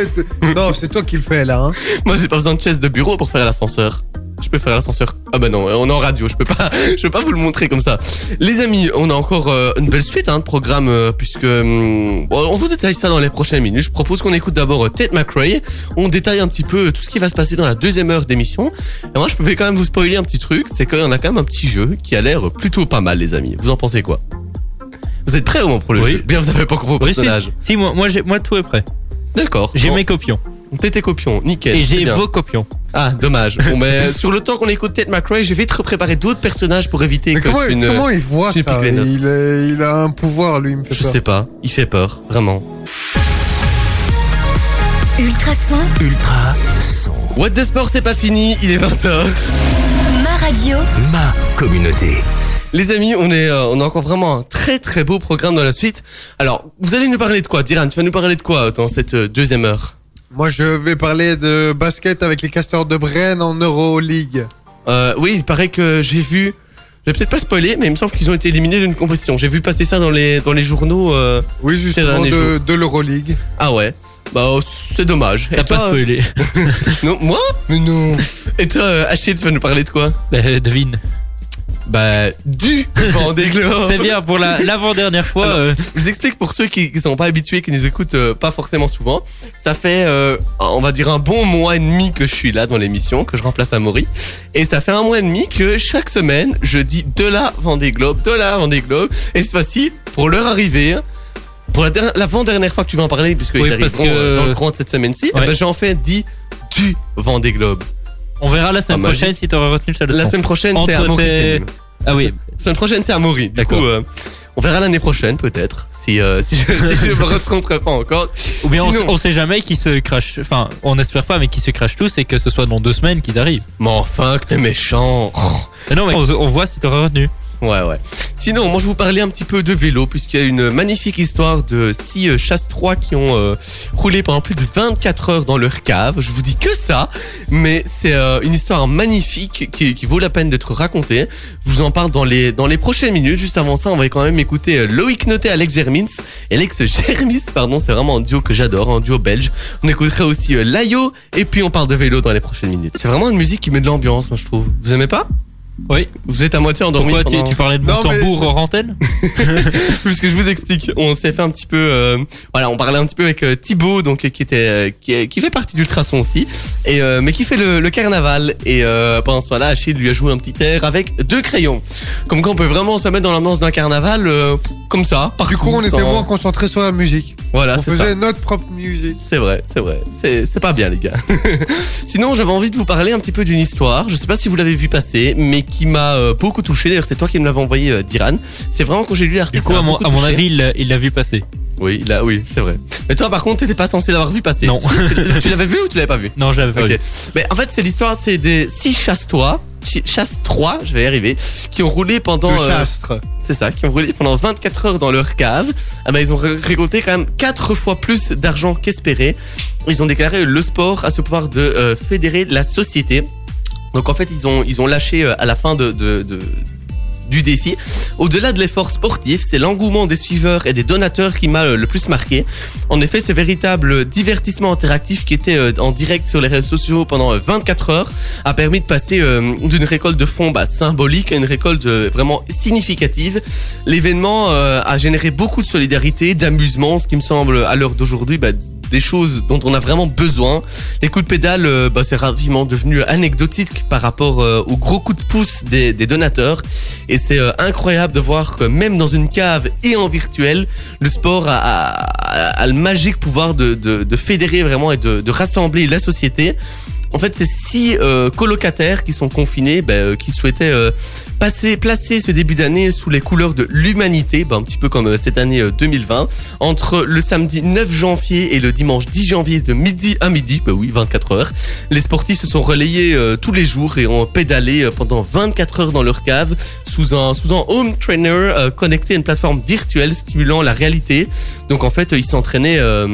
non, c'est toi qui le fais là. Hein. Moi, j'ai pas besoin de chaise de bureau pour faire l'ascenseur. Je peux faire l'ascenseur. Ah bah non, on est en radio, je peux pas, je peux pas vous le montrer comme ça. Les amis, on a encore euh, une belle suite hein, de programmes euh, puisque hum, on vous détaille ça dans les prochaines minutes. Je propose qu'on écoute d'abord euh, Ted McRae. On détaille un petit peu tout ce qui va se passer dans la deuxième heure d'émission. Et moi, je pouvais quand même vous spoiler un petit truc, c'est en a quand même un petit jeu qui a l'air plutôt pas mal, les amis. Vous en pensez quoi? Vous êtes prêts au moins pour le Oui. jeu? Bien, vous avez pas compris Oui, si, personnages. si, moi, moi, moi tout est prêt. D'accord. J'ai Bon, mes copions. T'es tes copions, nickel. Et j'ai vos copions. Ah, dommage. Bon, mais sur le temps qu'on écoute Ted McRae, je vais te préparer d'autres personnages pour éviter Mais que comment, tu ne... comment il voit ça il, est- il a un pouvoir, lui, il me fait Je peur. sais pas. Il fait peur, vraiment. Ultrason, Ultra son. What the Sport, c'est pas fini. Il est 20h. ma radio, Ma communauté. Les amis, on est, euh, on a encore vraiment un très très beau programme dans la suite. Alors, vous allez nous parler de quoi Diran, tu vas nous parler de quoi dans cette euh, deuxième heure? Moi, je vais parler de basket avec les castors de Brenne en Euroleague. euh, Oui, il paraît que j'ai vu... Je vais peut-être pas spoiler, mais il me semble qu'ils ont été éliminés d'une compétition. J'ai vu passer ça dans les, dans les journaux. euh, Oui, justement, de, de l'Euroleague. Ah ouais. Bah, oh, c'est dommage. T'as pas spoilé. euh, Non, moi Mais non Et toi, euh, Achille, tu vas nous parler de quoi? Bah, devine. Bah, du Vendée Globe. C'est bien, pour la, l'avant-dernière fois. Alors, euh, Je vous explique pour ceux qui ne sont pas habitués, qui nous écoutent euh, pas forcément souvent. Ça fait, euh, on va dire, un bon mois et demi que je suis là dans l'émission, que je remplace Amaury. Et ça fait un mois et demi que chaque semaine, je dis de la Vendée Globe, de la Vendée Globe. Et cette fois-ci, pour leur arrivée, pour la der- l'avant-dernière fois que tu vas en parler, puisqu'ils Oui, arriveront que- euh, dans le courant de cette semaine-ci, eh Ouais. ben, j'en fais dit du Vendée Globe. on verra la semaine Ah, prochaine si t'auras retenu ta leçon. La semaine prochaine, c'est Amaury. Ah oui, La semaine prochaine, c'est Amaury. Du D'accord. coup, euh, on verra l'année prochaine, peut-être, si, euh, si je si je me retromperai pas encore. ou bien on, Sinon- on sait jamais qui se crache. Enfin, on espère pas, mais qui se crachent tous et que ce soit dans deux semaines qu'ils arrivent. Mais enfin, que t'es méchant. Oh. Mais non, mais on, on voit si t'auras retenu. Ouais, ouais. Sinon, moi, je vous parlais un petit peu de vélo, puisqu'il y a une magnifique histoire de six euh, chasse 3 qui ont euh, roulé pendant plus de 24 heures dans leur cave. Je vous dis que ça, mais c'est euh, une histoire magnifique qui, qui vaut la peine d'être racontée. Je vous en parle dans les, dans les prochaines minutes. Juste avant ça, on va quand même écouter euh, Loïc Noté, Alex Germins. Alex Germis, pardon, c'est vraiment un duo que j'adore, un duo belge. On écoutera aussi euh, Layo, et puis on parle de vélo dans les prochaines minutes. C'est vraiment une musique qui met de l'ambiance, moi, je trouve. Vous aimez pas? Oui. Vous êtes à moitié endormi. Pourquoi pendant- tu parlais de Non, mais- tambour hors antenne Puisque je vous explique, on s'est fait un petit peu, euh, voilà, on parlait un petit peu avec euh, Thibaut, donc euh, qui était, euh, qui, fait partie d'Ultrason aussi, et euh, mais qui fait le, le carnaval. Et euh, pendant ce temps-là, Achille lui a joué un petit air avec deux crayons. Comme quoi, on peut vraiment se mettre dans l'ambiance d'un carnaval, euh, comme ça. Du coup, on était moins concentrés sur la musique. Voilà, on c'est faisait ça. notre propre musique. C'est vrai, c'est vrai. C'est, c'est pas bien, les gars. Sinon, j'avais envie de vous parler un petit peu d'une histoire. Je sais pas si vous l'avez vu passer, mais qui m'a euh, beaucoup touché. D'ailleurs, c'est toi qui me l'avais envoyé, euh, Diran. C'est vraiment quand j'ai lu l'article. Du coup, ça à mon, à avis, il l'a vu passer. Oui, là, oui, c'est vrai. Mais toi, par contre, t'étais pas censé l'avoir vu passer. Non. Tu, tu l'avais vu ou tu l'avais pas vu? Non, je l'avais pas vu. Mais en fait, c'est l'histoire, c'est des six chasse-toi, chasse-trois, je vais y arriver, qui ont roulé pendant. Le euh, chastre. c'est ça, qui ont roulé pendant 24 heures dans leur cave. Ah ben, ils ont ré- récolté quand même 4 fois plus d'argent qu'espéré. Ils ont déclaré le sport a ce pouvoir de euh, fédérer la société. Donc en fait, ils ont, ils ont lâché euh, à la fin de, de- de- du défi. Au-delà de l'effort sportif, c'est l'engouement des suiveurs et des donateurs qui m'a euh, le plus marqué. En effet, ce véritable divertissement interactif qui était euh, en direct sur les réseaux sociaux pendant euh, 24 heures a permis de passer euh, d'une récolte de fonds bah, symbolique à une récolte euh, vraiment significative. L'événement euh, a généré beaucoup de solidarité, d'amusement, ce qui me semble à l'heure d'aujourd'hui bah, des choses dont on a vraiment besoin. Les coups de pédale, euh, bah, c'est rapidement devenu anecdotique par rapport euh, aux gros coups de pouce des, donateurs. Et c'est euh, incroyable de voir que même dans une cave et en virtuel, le sport a, le magique pouvoir de, fédérer vraiment et de rassembler la société. En fait, c'est six euh, colocataires qui sont confinés, ben, euh, qui souhaitaient euh, passer, placer ce début d'année sous les couleurs de l'humanité, ben, un petit peu comme cette année euh, 2020, entre le samedi 9 janvier et le dimanche 10 janvier de midi à midi, ben oui, 24 heures. Les sportifs se sont relayés tous les jours et ont pédalé pendant 24 heures dans leur cave sous un, sous un home trainer connecté à une plateforme virtuelle stimulant la réalité. Donc en fait, ils s'entraînaient, euh,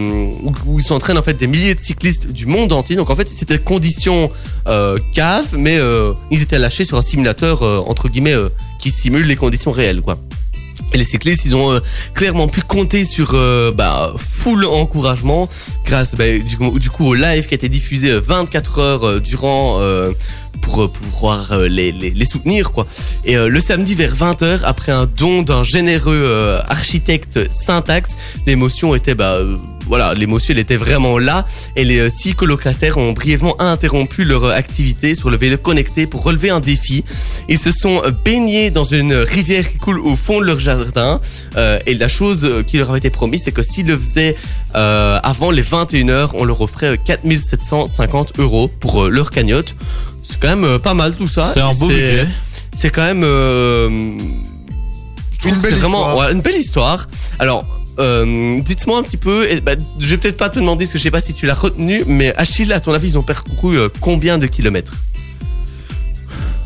où, ils s'entraînent en fait des milliers de cyclistes du monde entier. Donc en fait, c'était conditions euh, cave, mais euh, ils étaient lâchés sur un simulateur euh, entre guillemets euh, qui simule les conditions réelles, quoi. Et les cyclistes, ils ont clairement pu compter sur bah, full encouragement grâce bah, du, coup- au live qui a été diffusé euh, 24 heures durant pour euh, pouvoir euh, les, les, soutenir quoi. Et euh, le samedi vers 20h, après un don d'un généreux architecte syntaxe, l'émotion était bah voilà, l'émotion elle était vraiment là et les six colocataires ont brièvement interrompu leur activité sur le vélo connecté pour relever un défi. Ils se sont baignés dans une rivière qui coule au fond de leur jardin et la chose qui leur avait été promise c'est que s'ils le faisaient avant les 21h, on leur offrait euh, 4750 euros pour leur cagnotte. C'est quand même euh, pas mal tout ça. C'est un beau budget. C'est quand même euh, je trouve Une que belle c'est vraiment histoire. ouais, une belle histoire. Alors, euh, dites-moi un petit peu. et, bah, je vais peut-être pas te demander, parce que je sais pas si tu l'as retenu, mais Achille, à ton avis, ils ont parcouru euh, combien de kilomètres?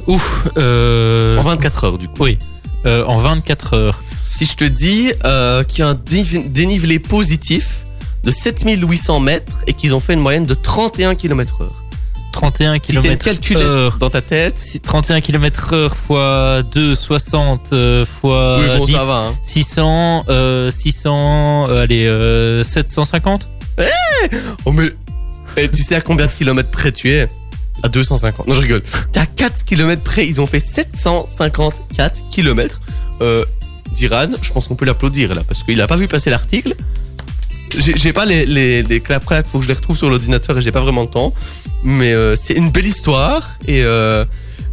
Ouf. Euh, En 24 heures, du coup. Oui. Euh, en 24 heures. Si je te dis euh, qu'il y a un dénivelé positif de 7800 mètres et qu'ils ont fait une moyenne de 31 km heure. 31 Si t'as une km heure. dans ta tête, Si 31 km heure fois 2, 60 euh, fois oui, bon, 10, ça va. Hein. 600, euh, 600, euh, allez, euh, 750 Oh, mais eh, tu sais à combien de kilomètres près tu es? À 250. Non, je rigole. T'es à 4 km près. Ils ont fait 754 km. Euh, Diran, je pense qu'on peut l'applaudir là, parce qu'il a pas vu passer l'article. J'ai pas les, les, les claps claps, faut que je les retrouve sur l'ordinateur et j'ai pas vraiment le temps. Mais euh, c'est une belle histoire. Et euh,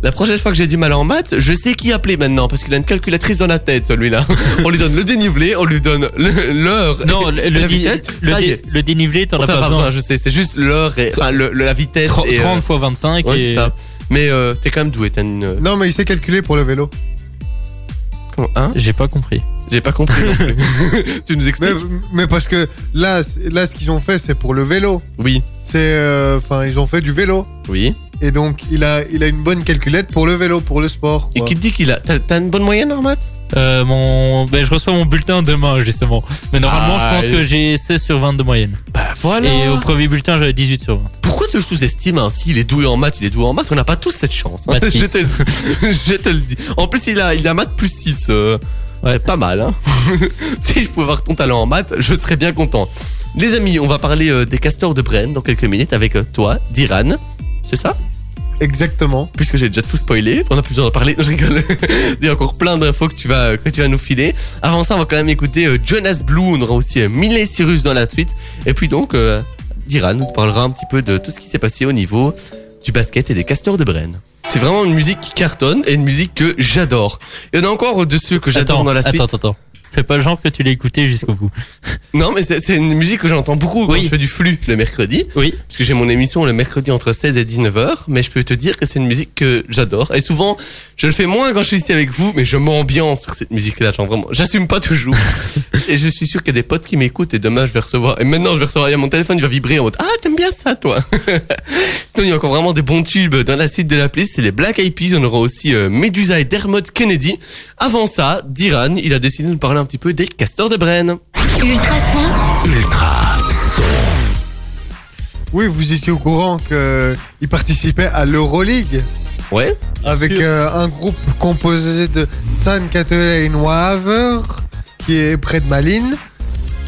la prochaine fois que j'ai du mal en maths, je sais qui appeler maintenant, parce qu'il a une calculatrice dans la tête, celui-là. on lui donne le dénivelé, on lui donne l'heure. Non, le, et le la di- vitesse. le, dé- le dénivelé, t'en as t'en pas besoin. besoin, je sais, c'est juste l'heure et enfin, le- le- la vitesse. 30, et, euh, 30 fois 25 ouais, et ça. Mais euh, t'es quand même doué, t'as une. Non, mais il sait calculer pour le vélo. Comment- hein j'ai pas compris. J'ai pas compris non plus. tu nous expliques mais parce que là, là ce qu'ils ont fait, c'est pour le vélo. Oui, C'est, euh, enfin, ils ont fait du vélo. oui. Et donc, il a, il a une bonne calculette pour le vélo, pour le sport. Et qui te dit qu'il a. T'as t'as une bonne moyenne en maths Euh, mon, ben, je reçois mon bulletin demain justement. Mais normalement, Ah, je pense et- que j'ai 16 sur 20 de moyenne. Bah voilà. Et au premier bulletin, j'avais 18 sur 20. Pourquoi tu sous-estimes ainsi? Il est doué en maths, il est doué en maths. On n'a pas tous cette chance. hein. Je, te, le- je te le dis. En plus, il a, il a maths plus 6. Ouais. C'est pas mal. Hein si je pouvais avoir ton talent en maths, je serais bien content. Les amis, on va parler euh, des castors de Brenne dans quelques minutes avec euh, toi, Diran. C'est ça? Exactement. puisque j'ai déjà tout spoilé, on a plus besoin d'en parler, Non, je rigole. Il y a encore plein d'infos que tu vas que tu vas nous filer. Avant ça, on va quand même écouter euh, Jonas Blue, on aura aussi euh, Miley Cyrus dans la suite, et puis donc euh, Dira nous parlera un petit peu de tout ce qui s'est passé au niveau du basket et des castors de Brenne. C'est vraiment une musique qui cartonne et une musique que j'adore. Il y en a encore de ceux que j'adore dans la suite. attends, attends, attends. Fais pas le genre que tu l'as écouté jusqu'au bout. Non, mais c'est une musique que j'entends beaucoup quand Oui. je fais du flux le mercredi. Oui. Parce que j'ai mon émission le mercredi entre 16 et 19h, mais je peux te dire que c'est une musique que j'adore. Et souvent, je le fais moins quand je suis ici avec vous, mais je m'ambiance sur cette musique-là. Vraiment, j'assume pas toujours. et je suis sûr qu'il y a des potes qui m'écoutent et demain je vais recevoir. Et maintenant je vais recevoir, il y a mon téléphone, il va vibrer en mode Ah, t'aimes bien ça, toi? Sinon, il y a encore vraiment des bons tubes dans la suite de la playlist. C'est les Black Eyed Peas. On aura aussi euh, Medusa et Dermot Kennedy. Avant ça, Diran, il a décidé de nous parler un petit peu des castors de Brenne. Ultrason, Ultra son. Oui, vous étiez au courant qu'il participait à l'Euroleague Ouais avec euh, un groupe composé de San Catherine Waver, qui est près de Malines.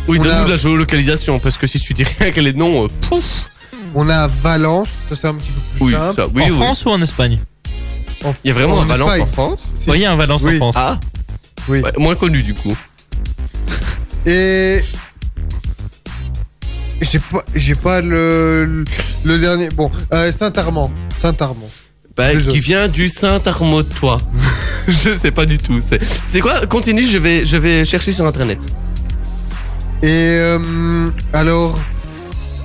Oui, On donne-nous a- la géolocalisation, parce que si tu dis rien quel est le nom, euh, pouf On a Valence, ça c'est un petit peu plus Oui, simple. ça, oui, en oui. France ou en Espagne? En- Il y a vraiment en un Valence Espagne. en France Si. Oui, il y a un Valence Oui. en France. Ah Oui. ouais, Moins connu du coup. Et j'ai pas, j'ai pas le, le dernier. Bon, euh, Saint-Armand, Saint-Armand. Bah, Désolé. qui vient du Saint-Armautois. je sais pas du tout. C'est c'est quoi Continue, je vais, je vais chercher sur internet. Et euh, alors,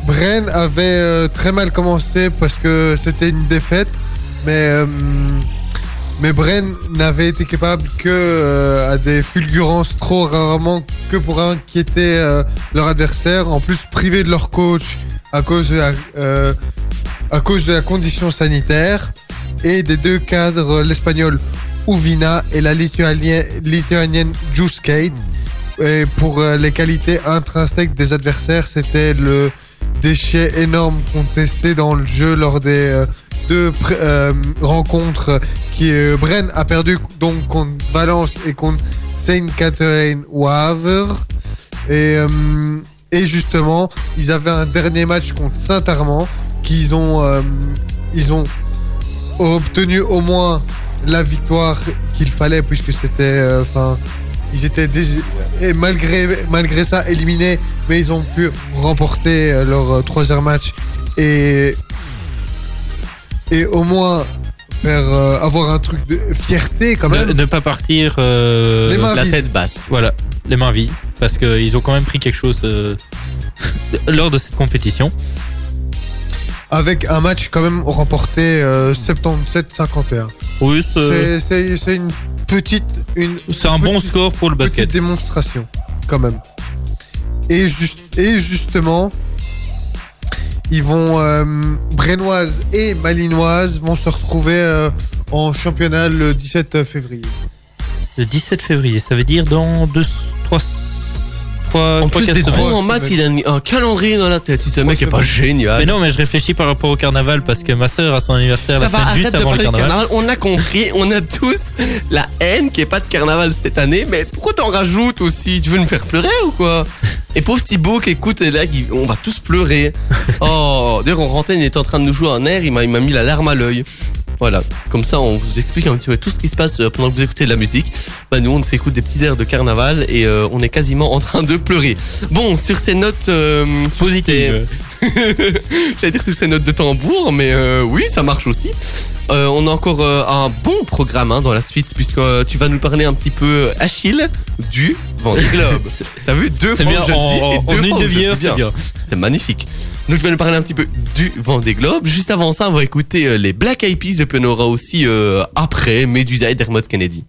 Bren avait euh, très mal commencé parce que c'était une défaite, mais mais Bren n'avait été capable que euh, à des fulgurances trop rarement que pour inquiéter euh, leur adversaire. En plus, privés de leur coach à cause de la, euh, à cause de la condition sanitaire et des deux cadres, l'espagnol Uvina et la lituanienne, lituanienne. Et pour euh, les qualités intrinsèques des adversaires, c'était le déchet énorme contesté dans le jeu lors des deux rencontres qui euh, Bren a perdu donc contre Valence et contre Saint Catherine Waver. Et, euh, et justement, ils avaient un dernier match contre Saint-Armand qu'ils ont, euh, ils ont obtenu au moins la victoire qu'il fallait puisque c'était, ils étaient et malgré ça éliminés, mais ils ont pu remporter leur troisième match et au moins faire euh, avoir un truc de fierté quand Ne, même. ne pas partir euh, Les mains La vides. tête basse. voilà, les mains vides, parce qu'ils ont quand même pris quelque chose euh, lors de cette compétition. Avec un match quand même remporté euh, 77-51. Oui, c'est une petite une c'est un bon petite- score pour le petite basket. démonstration quand même. Et, juste, et justement, ils vont euh, et Malinoise vont se retrouver euh, en championnat le 17 février. Le 17 février, ça veut dire dans 2, 3, 3, En plus des semaines. gros matchs, il a mis un calendrier dans la tête. Si ce mec est pas génial. Mais non, mais je réfléchis par rapport au carnaval parce que ma sœur a son anniversaire Ça la va, semaine arrête juste de avant le parler de carnaval. carnaval. On a compris, on a tous la haine qui est pas de carnaval cette année. Mais pourquoi t'en rajoutes aussi? Tu veux nous faire pleurer ou quoi? Et pauvre Thibaut qui écoute, et là, qui- on va tous pleurer. Oh, d'ailleurs, en rentrée, il était en train de nous jouer un air, il m'a il m'a mis la larme à l'œil. Voilà, comme ça on vous explique un petit peu tout ce qui se passe euh, pendant que vous écoutez de la musique. Bah nous on s'écoute des petits airs de carnaval et euh, on est quasiment en train de pleurer. Bon, sur ces notes euh, Positive. J'allais dire que c'est notes de tambour, mais euh, oui, ça marche aussi. On a encore un bon programme hein, dans la suite, puisque tu vas nous parler un petit peu, Achille, du Vendée Globe. T'as vu? Deux fois bien, je dis en, deux une demi-heure, dis c'est bien. C'est magnifique. Donc, tu vas nous parler un petit peu du Vendée Globe. Juste avant ça, on va écouter euh, les Black Eyed Peas et puis on aura aussi euh, après Medusa et Dermot Kennedy.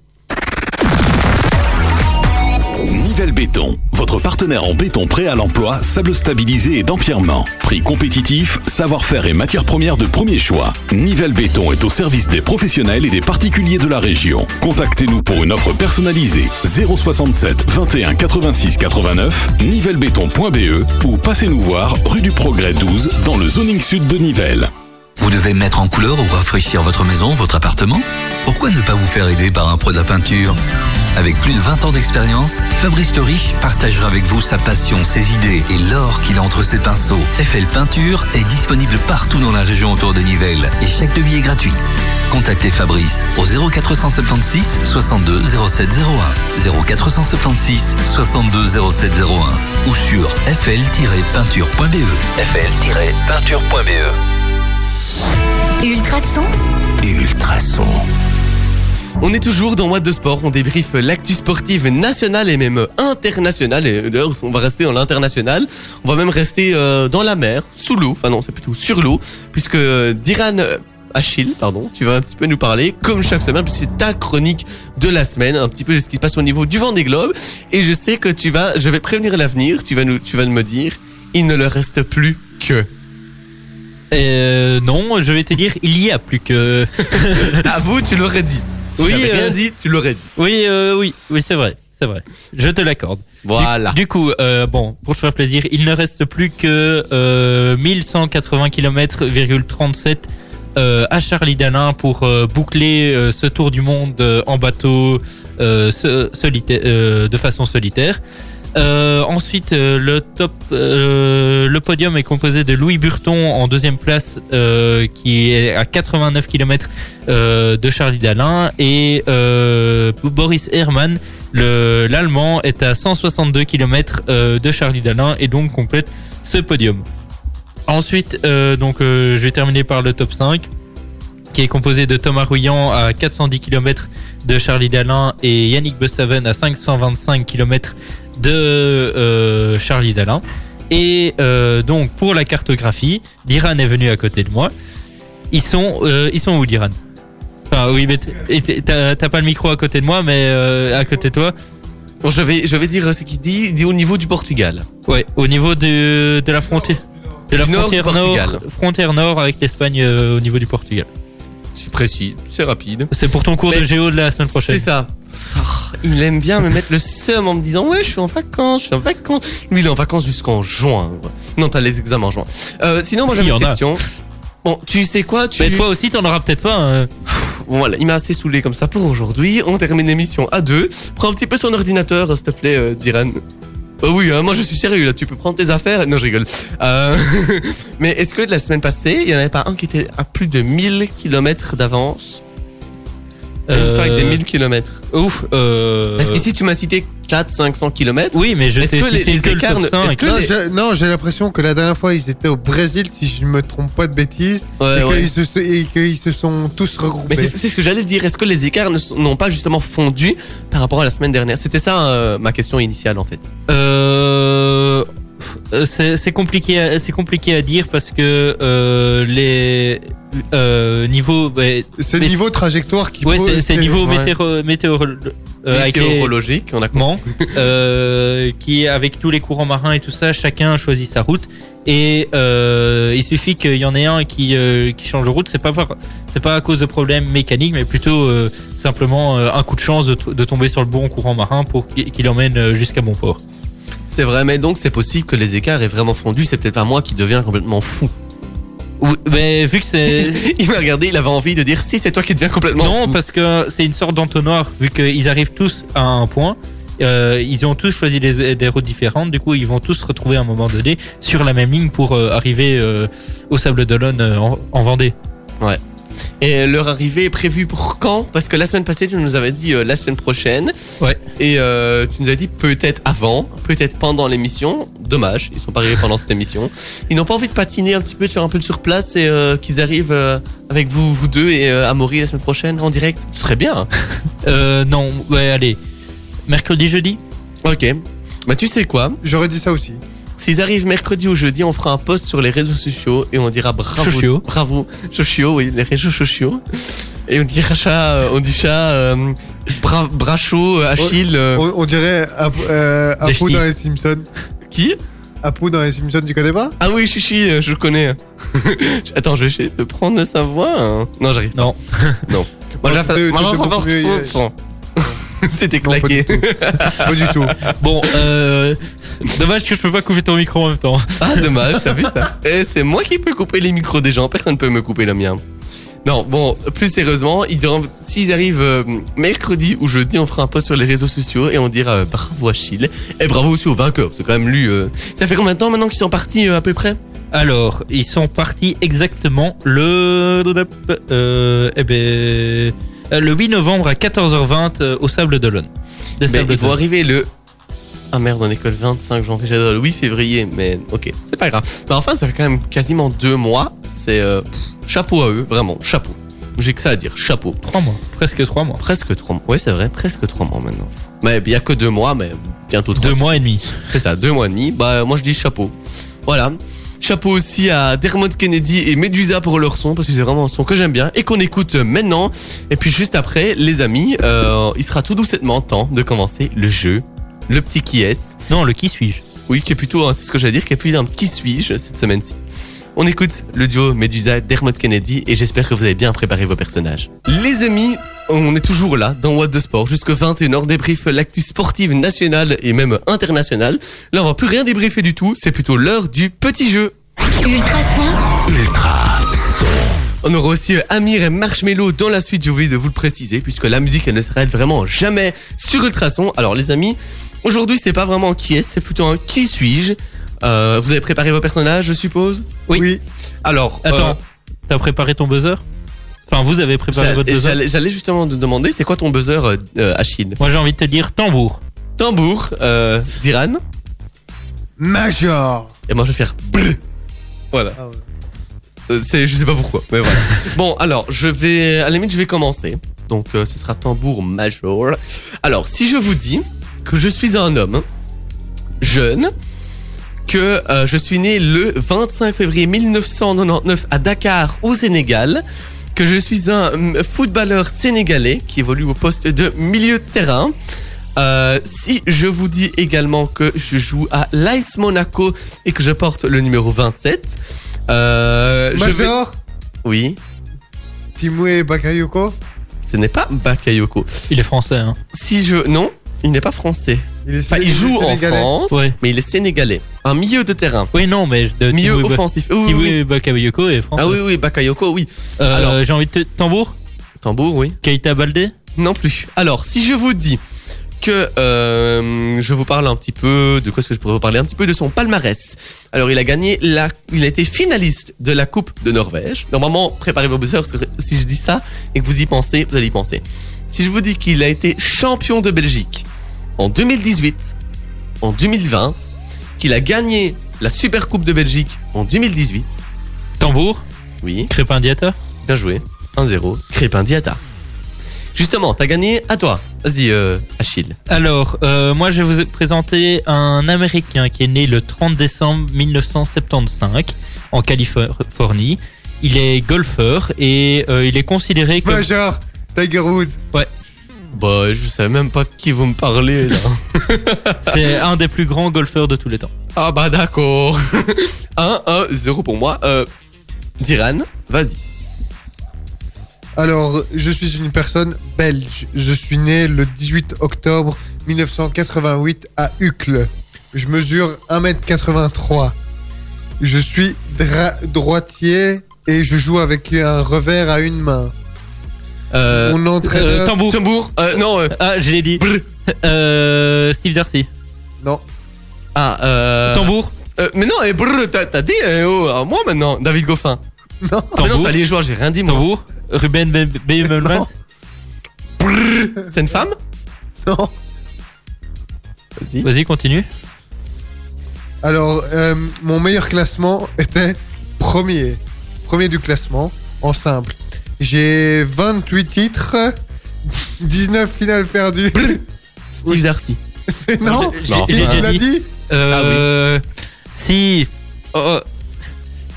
Nivelle Béton, votre partenaire en béton prêt à l'emploi, sable stabilisé et d'empierrement. Prix compétitif, savoir-faire et matières premières de premier choix. Nivelle Béton est au service des professionnels et des particuliers de la région. Contactez-nous pour une offre personnalisée 067 21 86 89 nivellebéton.be ou passez nous voir rue du Progrès 12 dans le zoning sud de Nivelles. Vous devez mettre en couleur ou rafraîchir votre maison, votre appartement Pourquoi ne pas vous faire aider par un pro de la peinture Avec plus de 20 ans d'expérience, Fabrice Le Riche partagera avec vous sa passion, ses idées et l'or qu'il a entre ses pinceaux. FL Peinture est disponible partout dans la région autour de Nivelles et chaque devis est gratuit. Contactez Fabrice au 0476 62 0701 0476 62 0701 ou sur fl-peinture.be fl-peinture.be Ultrason, Ultrason. On est toujours dans What de Sport, on débriefe l'actu sportive nationale et même internationale. Et d'ailleurs, on va rester dans l'international. On va même rester euh, dans la mer, sous l'eau. Enfin non, c'est plutôt sur l'eau, puisque euh, Diran euh, Achille, pardon, tu vas un petit peu nous parler, comme chaque semaine, puisque c'est ta chronique de la semaine, un petit peu de ce qui se passe au niveau du vent des globes. Et je sais que tu vas, je vais prévenir l'avenir. Tu vas nous, tu vas me dire, il ne leur reste plus que. Euh, non, je vais te dire, il y a plus que. À vous, tu l'aurais dit. Si Oui, j'avais euh, rien dit, tu l'aurais dit. Oui, euh, oui, oui, c'est vrai, c'est vrai. Je te l'accorde. Voilà. Du, du coup, euh, bon, pour te faire plaisir, il ne reste plus que euh, 1180 km,37 euh, à Charlie Dalin pour euh, boucler euh, ce tour du monde euh, en bateau euh, solitaire, euh, de façon solitaire. Euh, ensuite, euh, euh, le podium est composé de Louis Burton en deuxième place, qui est à 89 km de Charlie Dalin, et Boris Herrmann, le- l'Allemand, est à 162 km de Charlie Dalin et donc complète ce podium. Ensuite, donc, je vais terminer par le top 5 qui est composé de Thomas Rouillant à 410 km de Charlie Dalin et Yannick Bestaven à 525 km de euh, Charlie Dalin. Et euh, donc pour la cartographie, Diran est venu à côté de moi. Ils sont, euh, ils sont où Diran? Enfin oui, mais t'as pas le micro à côté de moi, mais à côté de toi. Bon, je vais, je vais dire ce qu'il dit. Il dit au niveau du Portugal. Ouais, au niveau de, de la frontière. De la Du frontière nord, frontière nord avec l'Espagne euh, au niveau du Portugal. C'est précis, c'est rapide. C'est pour ton cours Mais de géo de la semaine prochaine. C'est ça. Il aime bien me mettre le seum en me disant ouais je suis en vacances, je suis en vacances. Lui il est en vacances jusqu'en juin. Non t'as les examens en juin. Euh, sinon moi j'avais une a. question. Bon tu sais quoi tu... Mais toi aussi, t'en auras peut-être pas. hein. Bon, voilà, il m'a assez saoulé comme ça pour aujourd'hui. On termine l'émission à deux. Prends un petit peu son ordinateur s'il te plaît euh, Diran. Oh oui, hein, moi je suis sérieux là, tu peux prendre tes affaires. Non, je rigole. Euh, mais est-ce que de la semaine passée, il n'y en avait pas un qui était à plus de 1000 km d'avance? Une soirée avec des 1000 km. Ouf. Euh... Parce qu'ici, tu m'as cité 400-500 km. Oui, mais je Est-ce t'ai que les- cité les que le écarts top ne- 5. est-ce que Non, les- j'ai- non, j'ai l'impression que la dernière fois, ils étaient au Brésil, si je ne me trompe pas de bêtises, Ouais, et ouais. qu'ils se, se sont tous regroupés. Mais c'est ce que j'allais dire. Est-ce que les écarts n'ont pas justement fondu par rapport à la semaine dernière? C'était ça euh, ma question initiale en fait. Euh... C'est c'est compliqué, c'est compliqué à dire parce que euh, les euh, niveaux, ouais, c'est le mais- niveau trajectoire qui ouais, c'est niveau ouais. météo, météo, euh, avec les Météorologique, on a compris. Euh, qui avec tous les courants marins et tout ça, chacun choisit sa route. Et euh, il suffit qu'il y en ait un qui, euh, qui change de route. C'est pas par- c'est pas à cause de problèmes mécaniques, mais plutôt euh, simplement euh, un coup de chance de, tomber sur le bon courant marin pour qu'il emmène jusqu'à bon port. C'est vrai, mais donc c'est possible que les écarts aient vraiment fondu. C'est peut-être pas moi qui deviens complètement fou. Oui, mais vu que c'est il m'a regardé, il avait envie de dire si c'est toi qui deviens complètement non fou. parce que c'est une sorte d'entonnoir vu qu'ils arrivent tous à un point. euh, ils ont tous choisi des, des routes différentes, du coup ils vont tous se retrouver à un moment donné sur la même ligne pour euh, arriver euh, au Sable d'Olonne en, en Vendée. Et leur arrivée est prévue pour quand? Parce que la semaine passée, tu nous avais dit euh, la semaine prochaine. Ouais. Et euh, tu nous as dit peut-être avant, peut-être pendant l'émission. Dommage, ils sont pas arrivés pendant cette émission. Ils n'ont pas envie de patiner un petit peu, de faire un peu le sur place et euh, qu'ils arrivent euh, avec vous, vous deux et euh, Amaury la semaine prochaine en direct. Ce serait bien. non, ouais, allez. Mercredi, jeudi Ok. Bah tu sais quoi? J'aurais dit ça aussi. S'ils arrivent mercredi ou jeudi, on fera un post sur les réseaux sociaux et on dira bravo. Bravo. Sociaux, oui, les réseaux sociaux. Et on dira chat, euh, on dit chat, euh, bra, Bracho, euh, Achille. euh, On, on dirait Apu, euh, Les Apu ch'tis. dans les Simpsons. Qui? Apu dans les Simpsons, tu connais pas? Ah oui, Chichi, euh, je le connais. Attends, je vais essayer de prendre sa voix. Non, j'arrive pas. Non. Non. Moi, j'ai fait. tu beaucoup mieux. C'était Non, pas claqué. Pas du tout. Bon, euh, dommage que je peux pas couper ton micro en même temps. Ah, dommage, t'as vu ça Eh, C'est moi qui peux couper les micros des gens, personne ne peut me couper le mien. Non, bon, plus sérieusement, s'ils arrivent euh, mercredi ou jeudi, on fera un post sur les réseaux sociaux et on dira euh, bravo à Chile et bravo aussi aux vainqueurs. C'est quand même lui. euh, Ça fait combien de temps maintenant qu'ils sont partis euh, à peu près? Alors, ils sont partis exactement le. Euh, eh ben, le 8 novembre à 14h20 euh, au Sable d'Olonne. Vont d'Olonne. arriver le. Ah merde, on école 25 janvier, j'adore le 8 février, mais ok, c'est pas grave. Mais enfin, ça fait quand même quasiment deux mois. C'est euh, chapeau à eux, vraiment, chapeau. J'ai que ça à dire, chapeau. Trois mois, presque trois mois. Presque trois mois. Oui, c'est vrai, presque trois mois maintenant. Mais il y a que deux mois, mais bientôt trois. Deux mois et demi. C'est ça, deux mois et demi. Bah, moi je dis chapeau. Voilà. Chapeau aussi à Dermot Kennedy et Medusa pour leur son, parce que c'est vraiment un son que j'aime bien et qu'on écoute maintenant. Et puis juste après, les amis, euh, il sera tout doucement temps de commencer le jeu. Le petit qui est. Non, le qui suis-je? Oui, qui est plutôt, hein, c'est ce que j'allais dire, qui est plutôt un qui suis-je cette semaine-ci. On écoute le duo Medusa, Dermot Kennedy et j'espère que vous avez bien préparé vos personnages. Les amis, on est toujours là dans What the Sport jusqu'à 21h débrief l'actu sportive nationale et même internationale. Là, on va plus rien débriefer du tout, c'est plutôt l'heure du petit jeu. Ultrason, Ultra. On aura aussi euh, Amir et Marshmello dans la suite, j'ai oublié de vous le préciser, puisque la musique, elle ne s'arrête vraiment jamais sur Ultrason. Alors les amis, aujourd'hui c'est pas vraiment qui est, c'est plutôt un qui suis-je. Euh, vous avez préparé vos personnages, je suppose? Oui. Oui. Alors, Attends, euh, t'as préparé ton buzzer? Enfin, vous avez préparé votre buzzer J'allais justement te demander, c'est quoi ton buzzer, euh, euh, Achille Moi, j'ai envie de te dire tambour. Tambour, euh, d'Iran. Major. Et moi, je vais faire bleu. Voilà. Ah ouais. Euh, je sais pas pourquoi, mais voilà. bon, alors, je vais, à la limite, je vais commencer. Donc, euh, ce sera tambour major. Alors, si je vous dis que je suis un homme jeune, que euh, je suis né le 25 février 1999 à Dakar, au Sénégal, que je suis un mm, footballeur sénégalais qui évolue au poste de milieu de terrain. Euh, si je vous dis également que je joue à l'Ice Monaco et que je porte le numéro 27, euh, je vais... Major. Oui, Timoué Bakayoko. ce n'est pas Bakayoko. Il est français, hein. Si je... Non, il n'est pas français. Il, est Enfin, il joue en. France, Ouais. mais il est sénégalais. Un milieu de terrain. Oui, non, mais de Milieu offensif. Oui, oui, Bakayoko est français. Ah oui, oui, Bakayoko, oui. Euh, Alors. j'ai envie de te... Tambour Tambour, oui. Keita Baldé Non plus. Alors, si je vous dis que euh, je vous parle un petit peu de quoi est-ce que je pourrais vous parler? Un petit peu de son palmarès. Alors, il a gagné la, il a été finaliste de la Coupe de Norvège. Normalement, préparez vos buzzers parce que si je dis ça et que vous y pensez, vous allez y penser. Si je vous dis qu'il a été champion de Belgique en 2018, en 2020, qu'il a gagné la Super Coupe de Belgique en 2018, Tambour oui, Crépin Diata Bien joué. 1-0. Crépin Diata. Justement, t'as gagné à toi. Vas-y, euh, Achille. Alors, euh, moi, je vais vous présenter un Américain qui est né le 30 décembre 1975 en Californie. Il est golfeur et euh, il est considéré comme... Major. Tiger Woods. Bah, je savais même pas de qui vous me parlez, là. C'est un des plus grands golfeurs de tous les temps. ah bah d'accord. 1-1-0 pour moi. Euh, Diran, vas-y. Alors, je suis une personne belge. Je suis né le 18 octobre 1988 à Uccle. Je mesure 1m83. Je suis dra- droitier et je joue avec un revers à une main. Euh, Mon entraîneur... euh, tambour. Tambour. Euh, non. euh, Ah, je l'ai dit. Brr. Euh, Steve Darcy. Non. ah, euh... Tambour. euh, mais non, eh, brr, t'as t'as dit, eh, oh, à moi maintenant, David Goffin. Non. Ah, mais non, Tambour. c'est liégeois, j'ai rien dit, moi. Tambour. Ruben Bemelmans. Brr, c'est une femme? Non. Vas-y. Vas-y, continue. Alors, euh, mon meilleur classement était premier. Premier du classement, en simple. J'ai 28 titres, 19 finales perdues. Steve. Darcy. non, J'ai- Non, il déjà l'a dit. dit. Euh, Si. Oh, oh.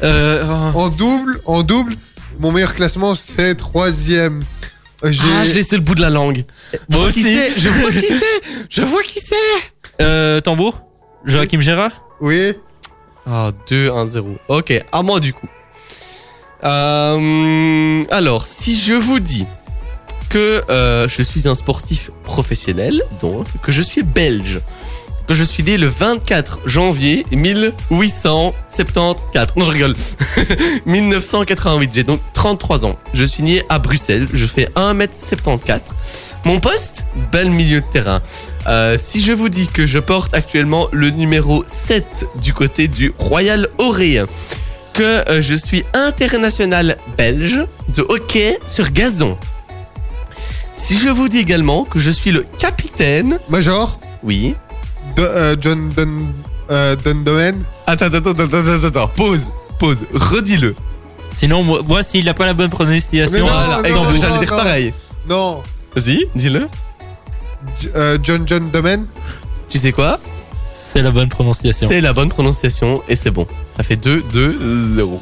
Euh, oh. En double, en double, mon meilleur classement c'est troisième. Ah, je l'ai sur le bout de la langue. Je Moi vois qui aussi. c'est, Je vois qui c'est. Je vois qui c'est. Euh, tambour. Joachim Gérard. oui, Ah, 2, 1, 0. Ok, à moi du coup. Euh, alors, si je vous dis que euh, je suis un sportif professionnel, donc que je suis belge, que je suis né le 24 janvier 1874. Non, je rigole. 1988, j'ai donc 33 ans. Je suis né à Bruxelles, je fais 1m74. Mon poste, bel milieu de terrain. Euh, si je vous dis que je porte actuellement le numéro 7 du côté du Royal Oré, que euh, je suis international belge de hockey sur gazon. Si je vous dis également que je suis le capitaine, Major? Oui. de, euh, John Dun, euh, Dundomen. Attends, attends, attends, attends, attends, attends. pause, pause, redis-le. Sinon, moi, moi, s'il n'a pas la bonne prononciation, Voilà, j'allais dire non. pareil. Non, Vas-y, dis-le. Euh, John John Domen. Tu sais quoi? C'est la bonne prononciation. C'est la bonne prononciation et c'est bon. Ça fait 2, 2, 0.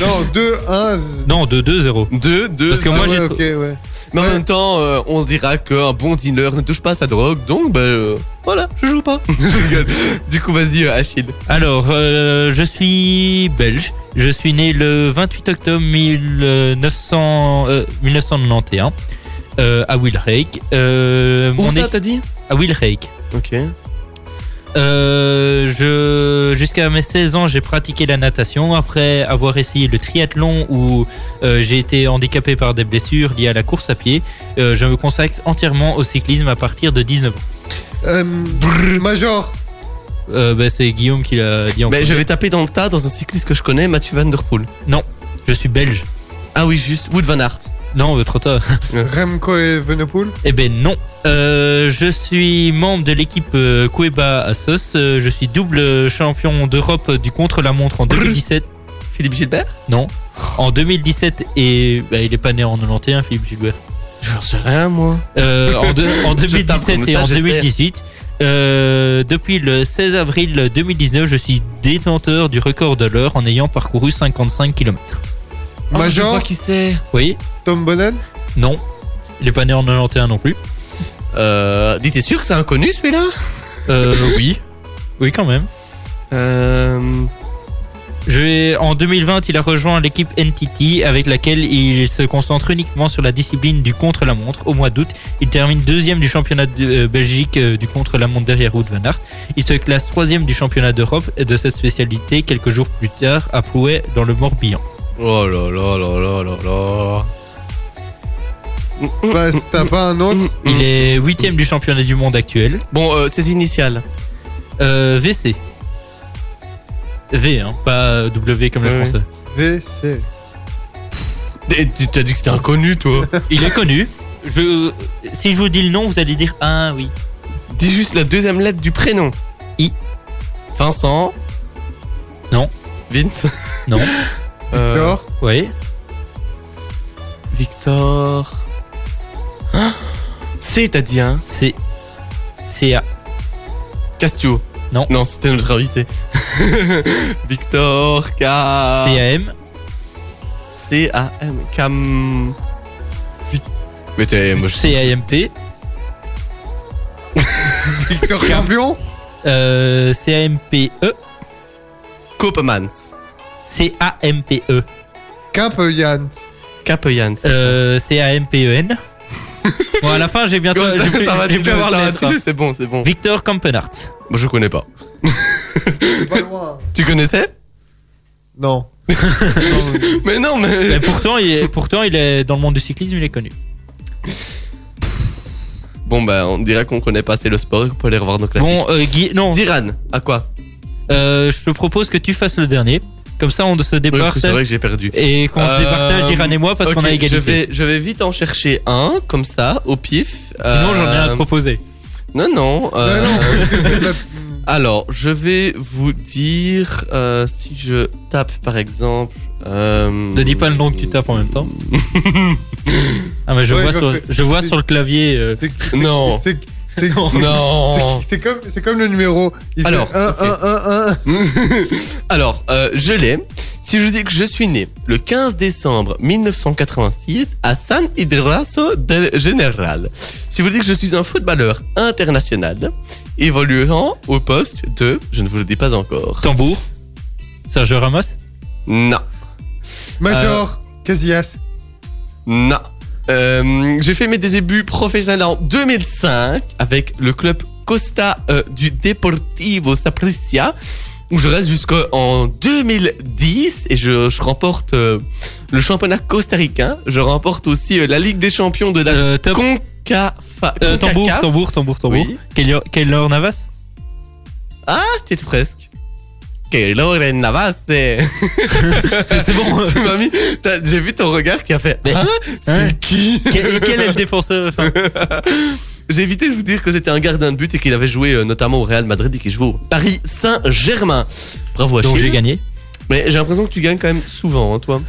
non, 2, 1. Non, de 2-0. 2, 2, Parce que moi, j'ai- ok, ouais. Mais en même temps, euh, on se dira qu'un bon dealer ne touche pas à sa drogue, donc ben euh, voilà, je joue pas. Je rigole. du coup, vas-y, euh, Achille. Alors, euh, je suis belge. Je suis né le 28 octobre 1900, euh, 1991 euh, à Wilrake. Euh, Où mon ça, é- t'as dit? À Wilrake. Ok. Euh, je jusqu'à mes 16 ans, j'ai pratiqué la natation. Après avoir essayé le triathlon où euh, j'ai été handicapé par des blessures liées à la course à pied, euh, je me consacre entièrement au cyclisme à partir de 19 ans. Euh, Major. Euh, bah, c'est Guillaume qui l'a dit en Mais je vais taper dans le tas dans un cycliste que je connais, Mathieu Van Der Poel. Je suis belge. Ah oui, juste, Wood Van Aert. Non, euh, trop tard. Remco et Venepool. Eh ben non. Euh, je suis membre de l'équipe euh, Cueba Assos. Euh, je suis double champion d'Europe du contre-la-montre en 2017. Philippe Gilbert? Non. En 2017 et bah, il est pas né en 91, Philippe Gilbert. J'en sais rien, moi. Euh, en, deux- en Je tape 2017 comme et ça, en j'essaie. 2018. euh, depuis le 16 avril 2019, je suis détenteur du record de l'heure en ayant parcouru 55 km. Oh, je Major. qui c'est. Oui Tom Bonnen. Non. Il est pas né en 91 non plus. Euh, dis, t'es sûr que c'est inconnu celui-là? Euh, oui. Oui, quand même. Euh. Je vais- en 2020, il a rejoint l'équipe NTT avec laquelle il se concentre uniquement sur la discipline du contre-la-montre. Au mois d'août, il termine deuxième du championnat de euh, Belgique euh, du contre-la-montre derrière Wout van Aert. Il se classe troisième du championnat d'Europe de cette spécialité quelques jours plus tard à Plouet dans le Morbihan. Oh là là là là là là. Bah, t'as pas un autre. Il est huitième du championnat du monde actuel. Bon, euh, ses initiales. Euh, VC. V, hein, pas W comme les Ouais. Français. VC. Et Tu t'as dit que c'était inconnu, toi. Il est connu. Je, si je vous dis le nom, vous allez dire ah oui. Dis juste la deuxième lettre du prénom. I. Vincent. Non. Vince. Non. Euh, Victor. Oui. Victor. C, t'as dit, hein C'est CA. Castio. Non. Non, c'était notre invité. Victor K. CAM. C-A-M. Mais t'es. Moi, je CAMP. Victor Campion. Euh, CAMPE. Copemans. CAMPE. Cap Yann. Capeyans. Euh, CAMPEN. Bon, à la fin, j'ai bientôt. J'ai plus- ça va, j'ai avoir ça va, c'est bon, c'est bon. Victor Kampenarts. Moi, je connais pas. Pas loin. Tu connaissais? Non. Mais non, mais. pourtant, il est, pourtant, il est dans le monde du cyclisme, il est connu. Bon, bah, on dirait qu'on connaît pas assez le sport et qu'on peut aller revoir nos classiques. Bon, euh, Guy, non. Diran, à quoi? Euh, je te propose que tu fasses le dernier. Comme ça, on se départage. c'est vrai que j'ai perdu. et qu'on se Euh, départage Diran et moi parce Ok, qu'on a égalité. Je vais, je vais vite en chercher un, comme ça, au pif. Sinon, j'en ai un à Euh, te proposer. Non, non. euh, non, Alors, je vais vous dire euh, si je tape par exemple. Euh... Ne dis pas le nom que tu tapes en même temps. Ah, mais je Ouais, vois, je sur, je vois sur le clavier. euh, Non. C'est Non. c'est- comme, c'est comme le numéro. Il Alors, fait 1, ok. 1, 1, 1. Alors, euh, je l'ai. Si je dis que je suis né le 15 décembre 1986 à San Idraso del General. Si vous dites que je suis un footballeur international évoluant au poste de, je ne vous le dis pas encore. Tambour. Sergio Ramos. Non, Major. Casillas. non. Euh, j'ai fait mes débuts professionnels en 2005 avec le club Costa euh, du Deportivo Saprissa où je reste jusqu'en 2010 et je, je remporte euh, le championnat costaricain. Je remporte aussi la Ligue des champions de la. Concafa- Euh, tambour, CONCACAF. tambour, tambour, tambour. Oui. Keylor Keylor Navas? Ah, t'étais presque. Keylor Navas, c'est... C'est bon. Tu m'as mis... J'ai vu ton regard qui a fait... Mais- Hein? C'est Hein qui quel, quel est le défenseur enfin, J'ai évité de vous dire que c'était un gardien de but et qu'il avait joué euh, notamment au Real Madrid et qu'il joue au Paris Saint-Germain. Bravo dont Achille. j'ai gagné Mais j'ai l'impression que tu gagnes quand même souvent, hein, toi.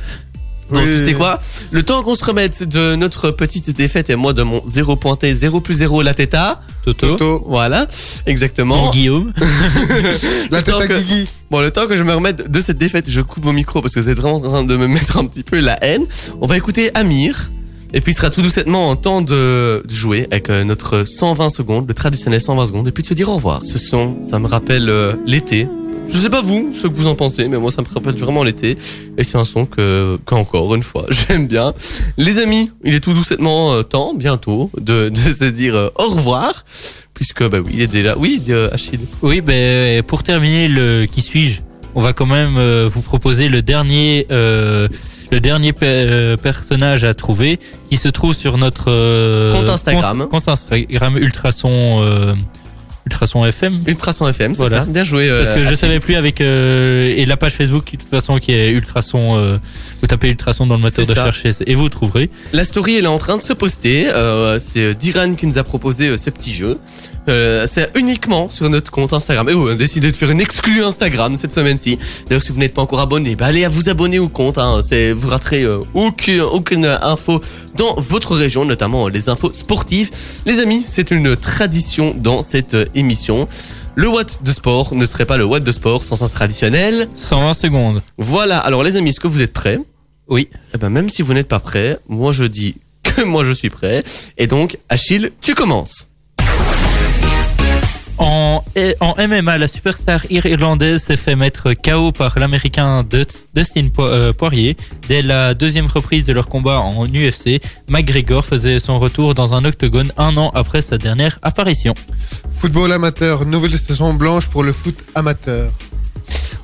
Donc, tu sais quoi? Le temps qu'on se remette de notre petite défaite et moi de mon 0 pointé, 0 plus 0 la teta. Toto, Toto, Voilà, Mon exactement. Guillaume la tête à que- Guigui. Bon, le temps que je me remette de cette défaite, je coupe mon micro parce que c'est vraiment en train de me mettre un petit peu la haine. On va écouter Amir. Et puis il sera tout doucement en temps de, de jouer avec euh, notre 120 secondes, le traditionnel 120 secondes, et puis de se dire au revoir. Ce son, ça me rappelle euh, l'été. Je sais pas vous, ce que vous en pensez, mais moi ça me rappelle vraiment l'été. Et c'est un son que, qu'encore une fois, j'aime bien. Les amis, il est tout doucement euh, temps, bientôt, de, de se dire euh, au revoir. Puisque, bah oui, il est déjà... Oui, euh, Achille. Oui, ben pour terminer le qui suis-je, on va quand même euh, vous proposer le dernier euh, le dernier pe- personnage à trouver qui se trouve sur notre euh, Compte Instagram. Compte, compte Instagram Ultrason euh, Ultrason FM. Ultrason FM, c'est Voilà. ça Bien joué. euh, Parce que je savais plus avec euh, et la page Facebook de toute façon qui est Ultrason. euh, vous tapez Ultrason dans le moteur de recherche et vous trouverez. La story, elle est en train de se poster. C'est Diran qui nous a proposé ce petit jeu. Euh, c'est uniquement sur notre compte Instagram. Et on a décidé de faire une exclue Instagram cette semaine-ci. D'ailleurs, si vous n'êtes pas encore abonné, bah, allez à vous abonner au compte. Hein. C'est, vous raterez aucune, aucune info dans votre région, notamment les infos sportives. Les amis, c'est une tradition dans cette émission. Le Watt de sport ne serait pas le Watt de sport sans sens traditionnel. 120 secondes. Voilà. Alors, les amis, est-ce que vous êtes prêts? Oui. eh ben même si vous n'êtes pas prêt, moi je dis que moi je suis prêt. Et donc, Achille, tu commences. En, MMA, la superstar irlandaise s'est fait mettre KO par l'américain Dust- Dustin euh, Poirier. Dès la deuxième reprise de leur combat en UFC, McGregor faisait son retour dans un octogone un an après sa dernière apparition. Football amateur, nouvelle saison blanche pour le foot amateur.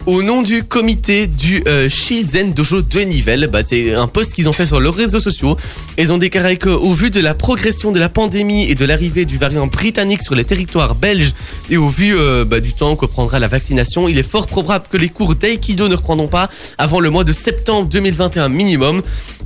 Au nom du comité du euh, Shizen Dojo de Nivelles, bah, c'est un post qu'ils ont fait sur leurs réseaux sociaux. Ils ont déclaré qu'au vu de la progression de la pandémie et de l'arrivée du variant britannique sur les territoires belges et au vu euh, bah, du temps que prendra la vaccination, il est fort probable que les cours d'Aikido ne reprendront pas avant le mois de septembre 2021 minimum.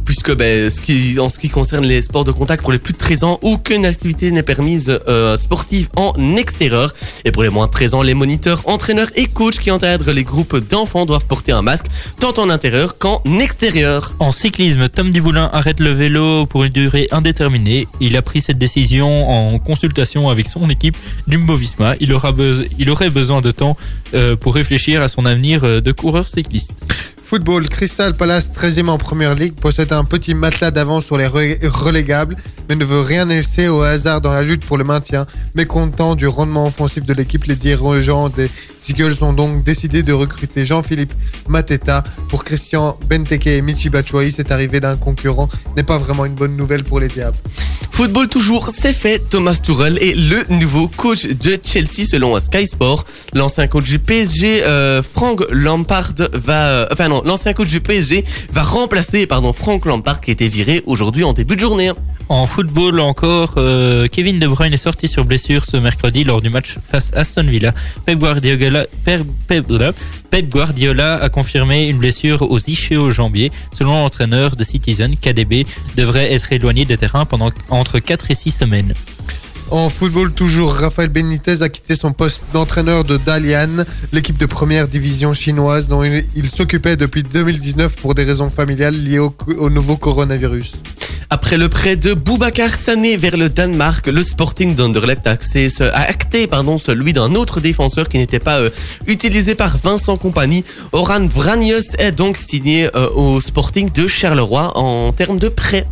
Puisque bah, ce qui, en ce qui concerne les sports de contact pour les plus de 13 ans, aucune activité n'est permise euh, sportive en extérieur. Et pour les moins de 13 ans, les moniteurs, entraîneurs et coachs qui encadrent les groupes d'enfants doivent porter un masque tant en intérieur qu'en extérieur. En cyclisme, Tom Dumoulin arrête le vélo pour une durée indéterminée. Il a pris cette décision en consultation avec son équipe Jumbo Visma. Il, aura il aurait besoin de temps euh, pour réfléchir à son avenir euh, de coureur cycliste. Football, Crystal Palace, 13e en première ligue, possède un petit matelas d'avance sur les re- relégables, mais ne veut rien laisser au hasard dans la lutte pour le maintien. Mécontent du rendement offensif de l'équipe, les dirigeants des Eagles ont donc décidé de recruter Jean-Philippe Mateta pour Christian Benteke et Michi Batshuayi. Cette arrivée d'un concurrent n'est pas vraiment une bonne nouvelle pour les Diables. Football toujours, c'est fait. Thomas Tuchel est le nouveau coach de Chelsea selon Sky Sport. L'ancien coach du PSG, euh, Frank Lampard, va, euh, enfin non, l'ancien coach du PSG va remplacer, pardon, Frank Lampard qui été viré aujourd'hui en début de journée. En football encore, euh, Kevin De Bruyne est sorti sur blessure ce mercredi lors du match face à Aston Villa. Pep Guardiola, a confirmé une blessure aux ischio-jambiers. Selon l'entraîneur de Citizen, KDB devrait être éloigné des terrains pendant entre 4 et 6 semaines. En football, toujours, Rafael Benitez a quitté son poste d'entraîneur de Dalian, l'équipe de première division chinoise dont il, s'occupait depuis 2019 pour des raisons familiales liées au, au nouveau coronavirus. Après le prêt de Boubacar Sané vers le Danemark, le Sporting d'Anderlecht a acté pardon, celui d'un autre défenseur qui n'était pas euh, utilisé par Vincent Compagnie. Oran Vranius est donc signé euh, au Sporting de Charleroi en termes de prêt.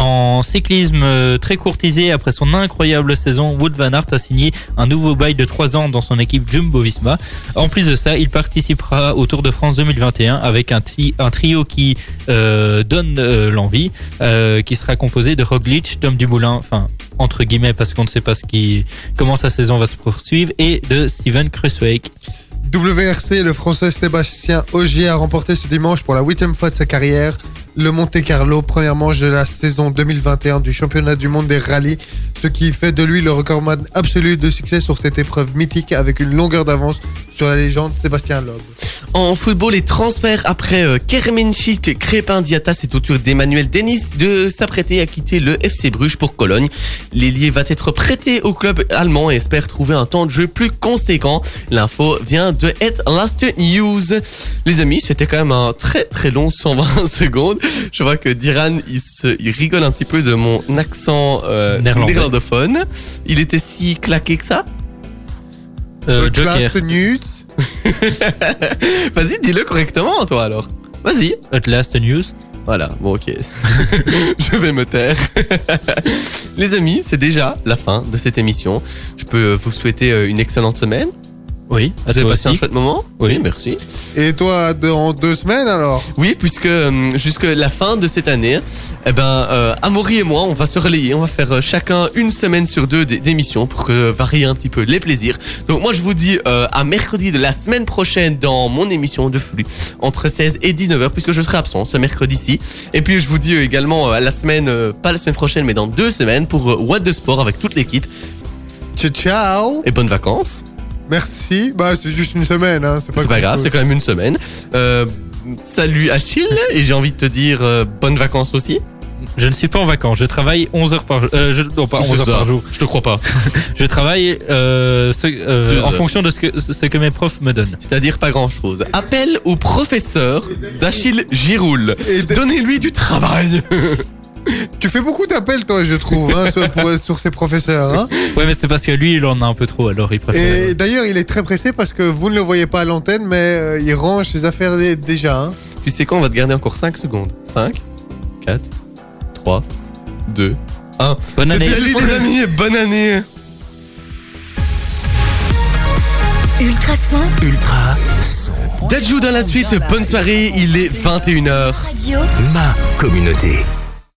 En cyclisme euh, très courtisé après son incroyable saison, Wood Van Aert a signé un nouveau bail de 3 ans dans son équipe Jumbo-Visma. En plus de ça, il participera au Tour de France 2021 avec un, tri- un trio qui euh, donne euh, l'envie, qui sera composé de Roglic, Tom Dumoulin, enfin entre guillemets parce qu'on ne sait pas qui, comment sa saison va se poursuivre, et de Steven Kruiswijk. WRC, le français Sébastien Ogier a remporté ce dimanche pour la huitième fois de sa carrière le Monte Carlo, première manche de la saison 2021 du championnat du monde des rallyes, ce qui fait de lui le recordman absolu de succès sur cette épreuve mythique avec une longueur d'avance sur la légende Sébastien Loeb. En football, les transferts après euh, Kermenchik, Crépin Diata, c'est au tour d'Emmanuel Denis de s'apprêter à quitter le FC Bruges pour Cologne. L'ailier va être prêté au club allemand et espère trouver un temps de jeu plus conséquent. L'info vient de Head Last News. Les amis, c'était quand même un très très long 120 secondes. Je vois que Diran, il, se, il rigole un petit peu de mon accent euh, néerlandophone. Il était si claqué que ça? Euh, Le Joker, Last News, Vas-y, dis-le correctement toi alors. Vas-y. Last News. Voilà, bon ok. je vais me taire. Les amis, c'est déjà la fin de cette émission. Je peux vous souhaiter euh, une excellente semaine. Oui, à Vous avez passé un chouette moment Oui. merci. et toi dans deux semaines alors? Oui, puisque euh, jusque la fin de cette année, eh ben, euh, Amaury et moi, on va se relayer. On va faire euh, chacun une semaine sur deux d'émissions pour que varier un petit peu les plaisirs. Donc moi, je vous dis euh, à mercredi de la semaine prochaine dans mon émission de flux entre 16 et 19h puisque je serai absent ce mercredi-ci. Et puis je vous dis euh, également euh, à la semaine, euh, pas la semaine prochaine, mais dans deux semaines pour euh, What the Sport avec toute l'équipe. Ciao ciao Et bonnes vacances. Merci, bah c'est juste une semaine, hein. c'est pas, C'est pas grave, c'est quand même une semaine. Euh, salut Achille et j'ai envie de te dire euh, bonnes vacances aussi. Je ne suis pas en vacances. Je travaille 11 heures par jour. Euh, je, non, pas 11 C'est heures ça. par jour. Je te crois pas. Je travaille euh, ce- euh, en heures. fonction de ce que, ce que mes profs me donnent. C'est-à-dire pas grand-chose. Appel au professeur d'Achille Giroul. Donnez-lui du travail. Tu fais beaucoup d'appels toi je trouve hein, sur, pour- sur ces professeurs. Hein. Ouais, mais c'est parce que lui, il en a un peu trop, alors il préfère. Et d'ailleurs il est très pressé parce que vous ne le voyez pas à l'antenne mais euh, il range ses affaires dé- déjà. Hein. tu sais quoi, on va te garder encore 5 secondes. 5, 4, 3, 2, 1. Bonne année. Salut les amis et bonne année. Ultrason, Ultra son. Dajou dans la suite, bonne soirée, il est 21h. radio. Ma communauté.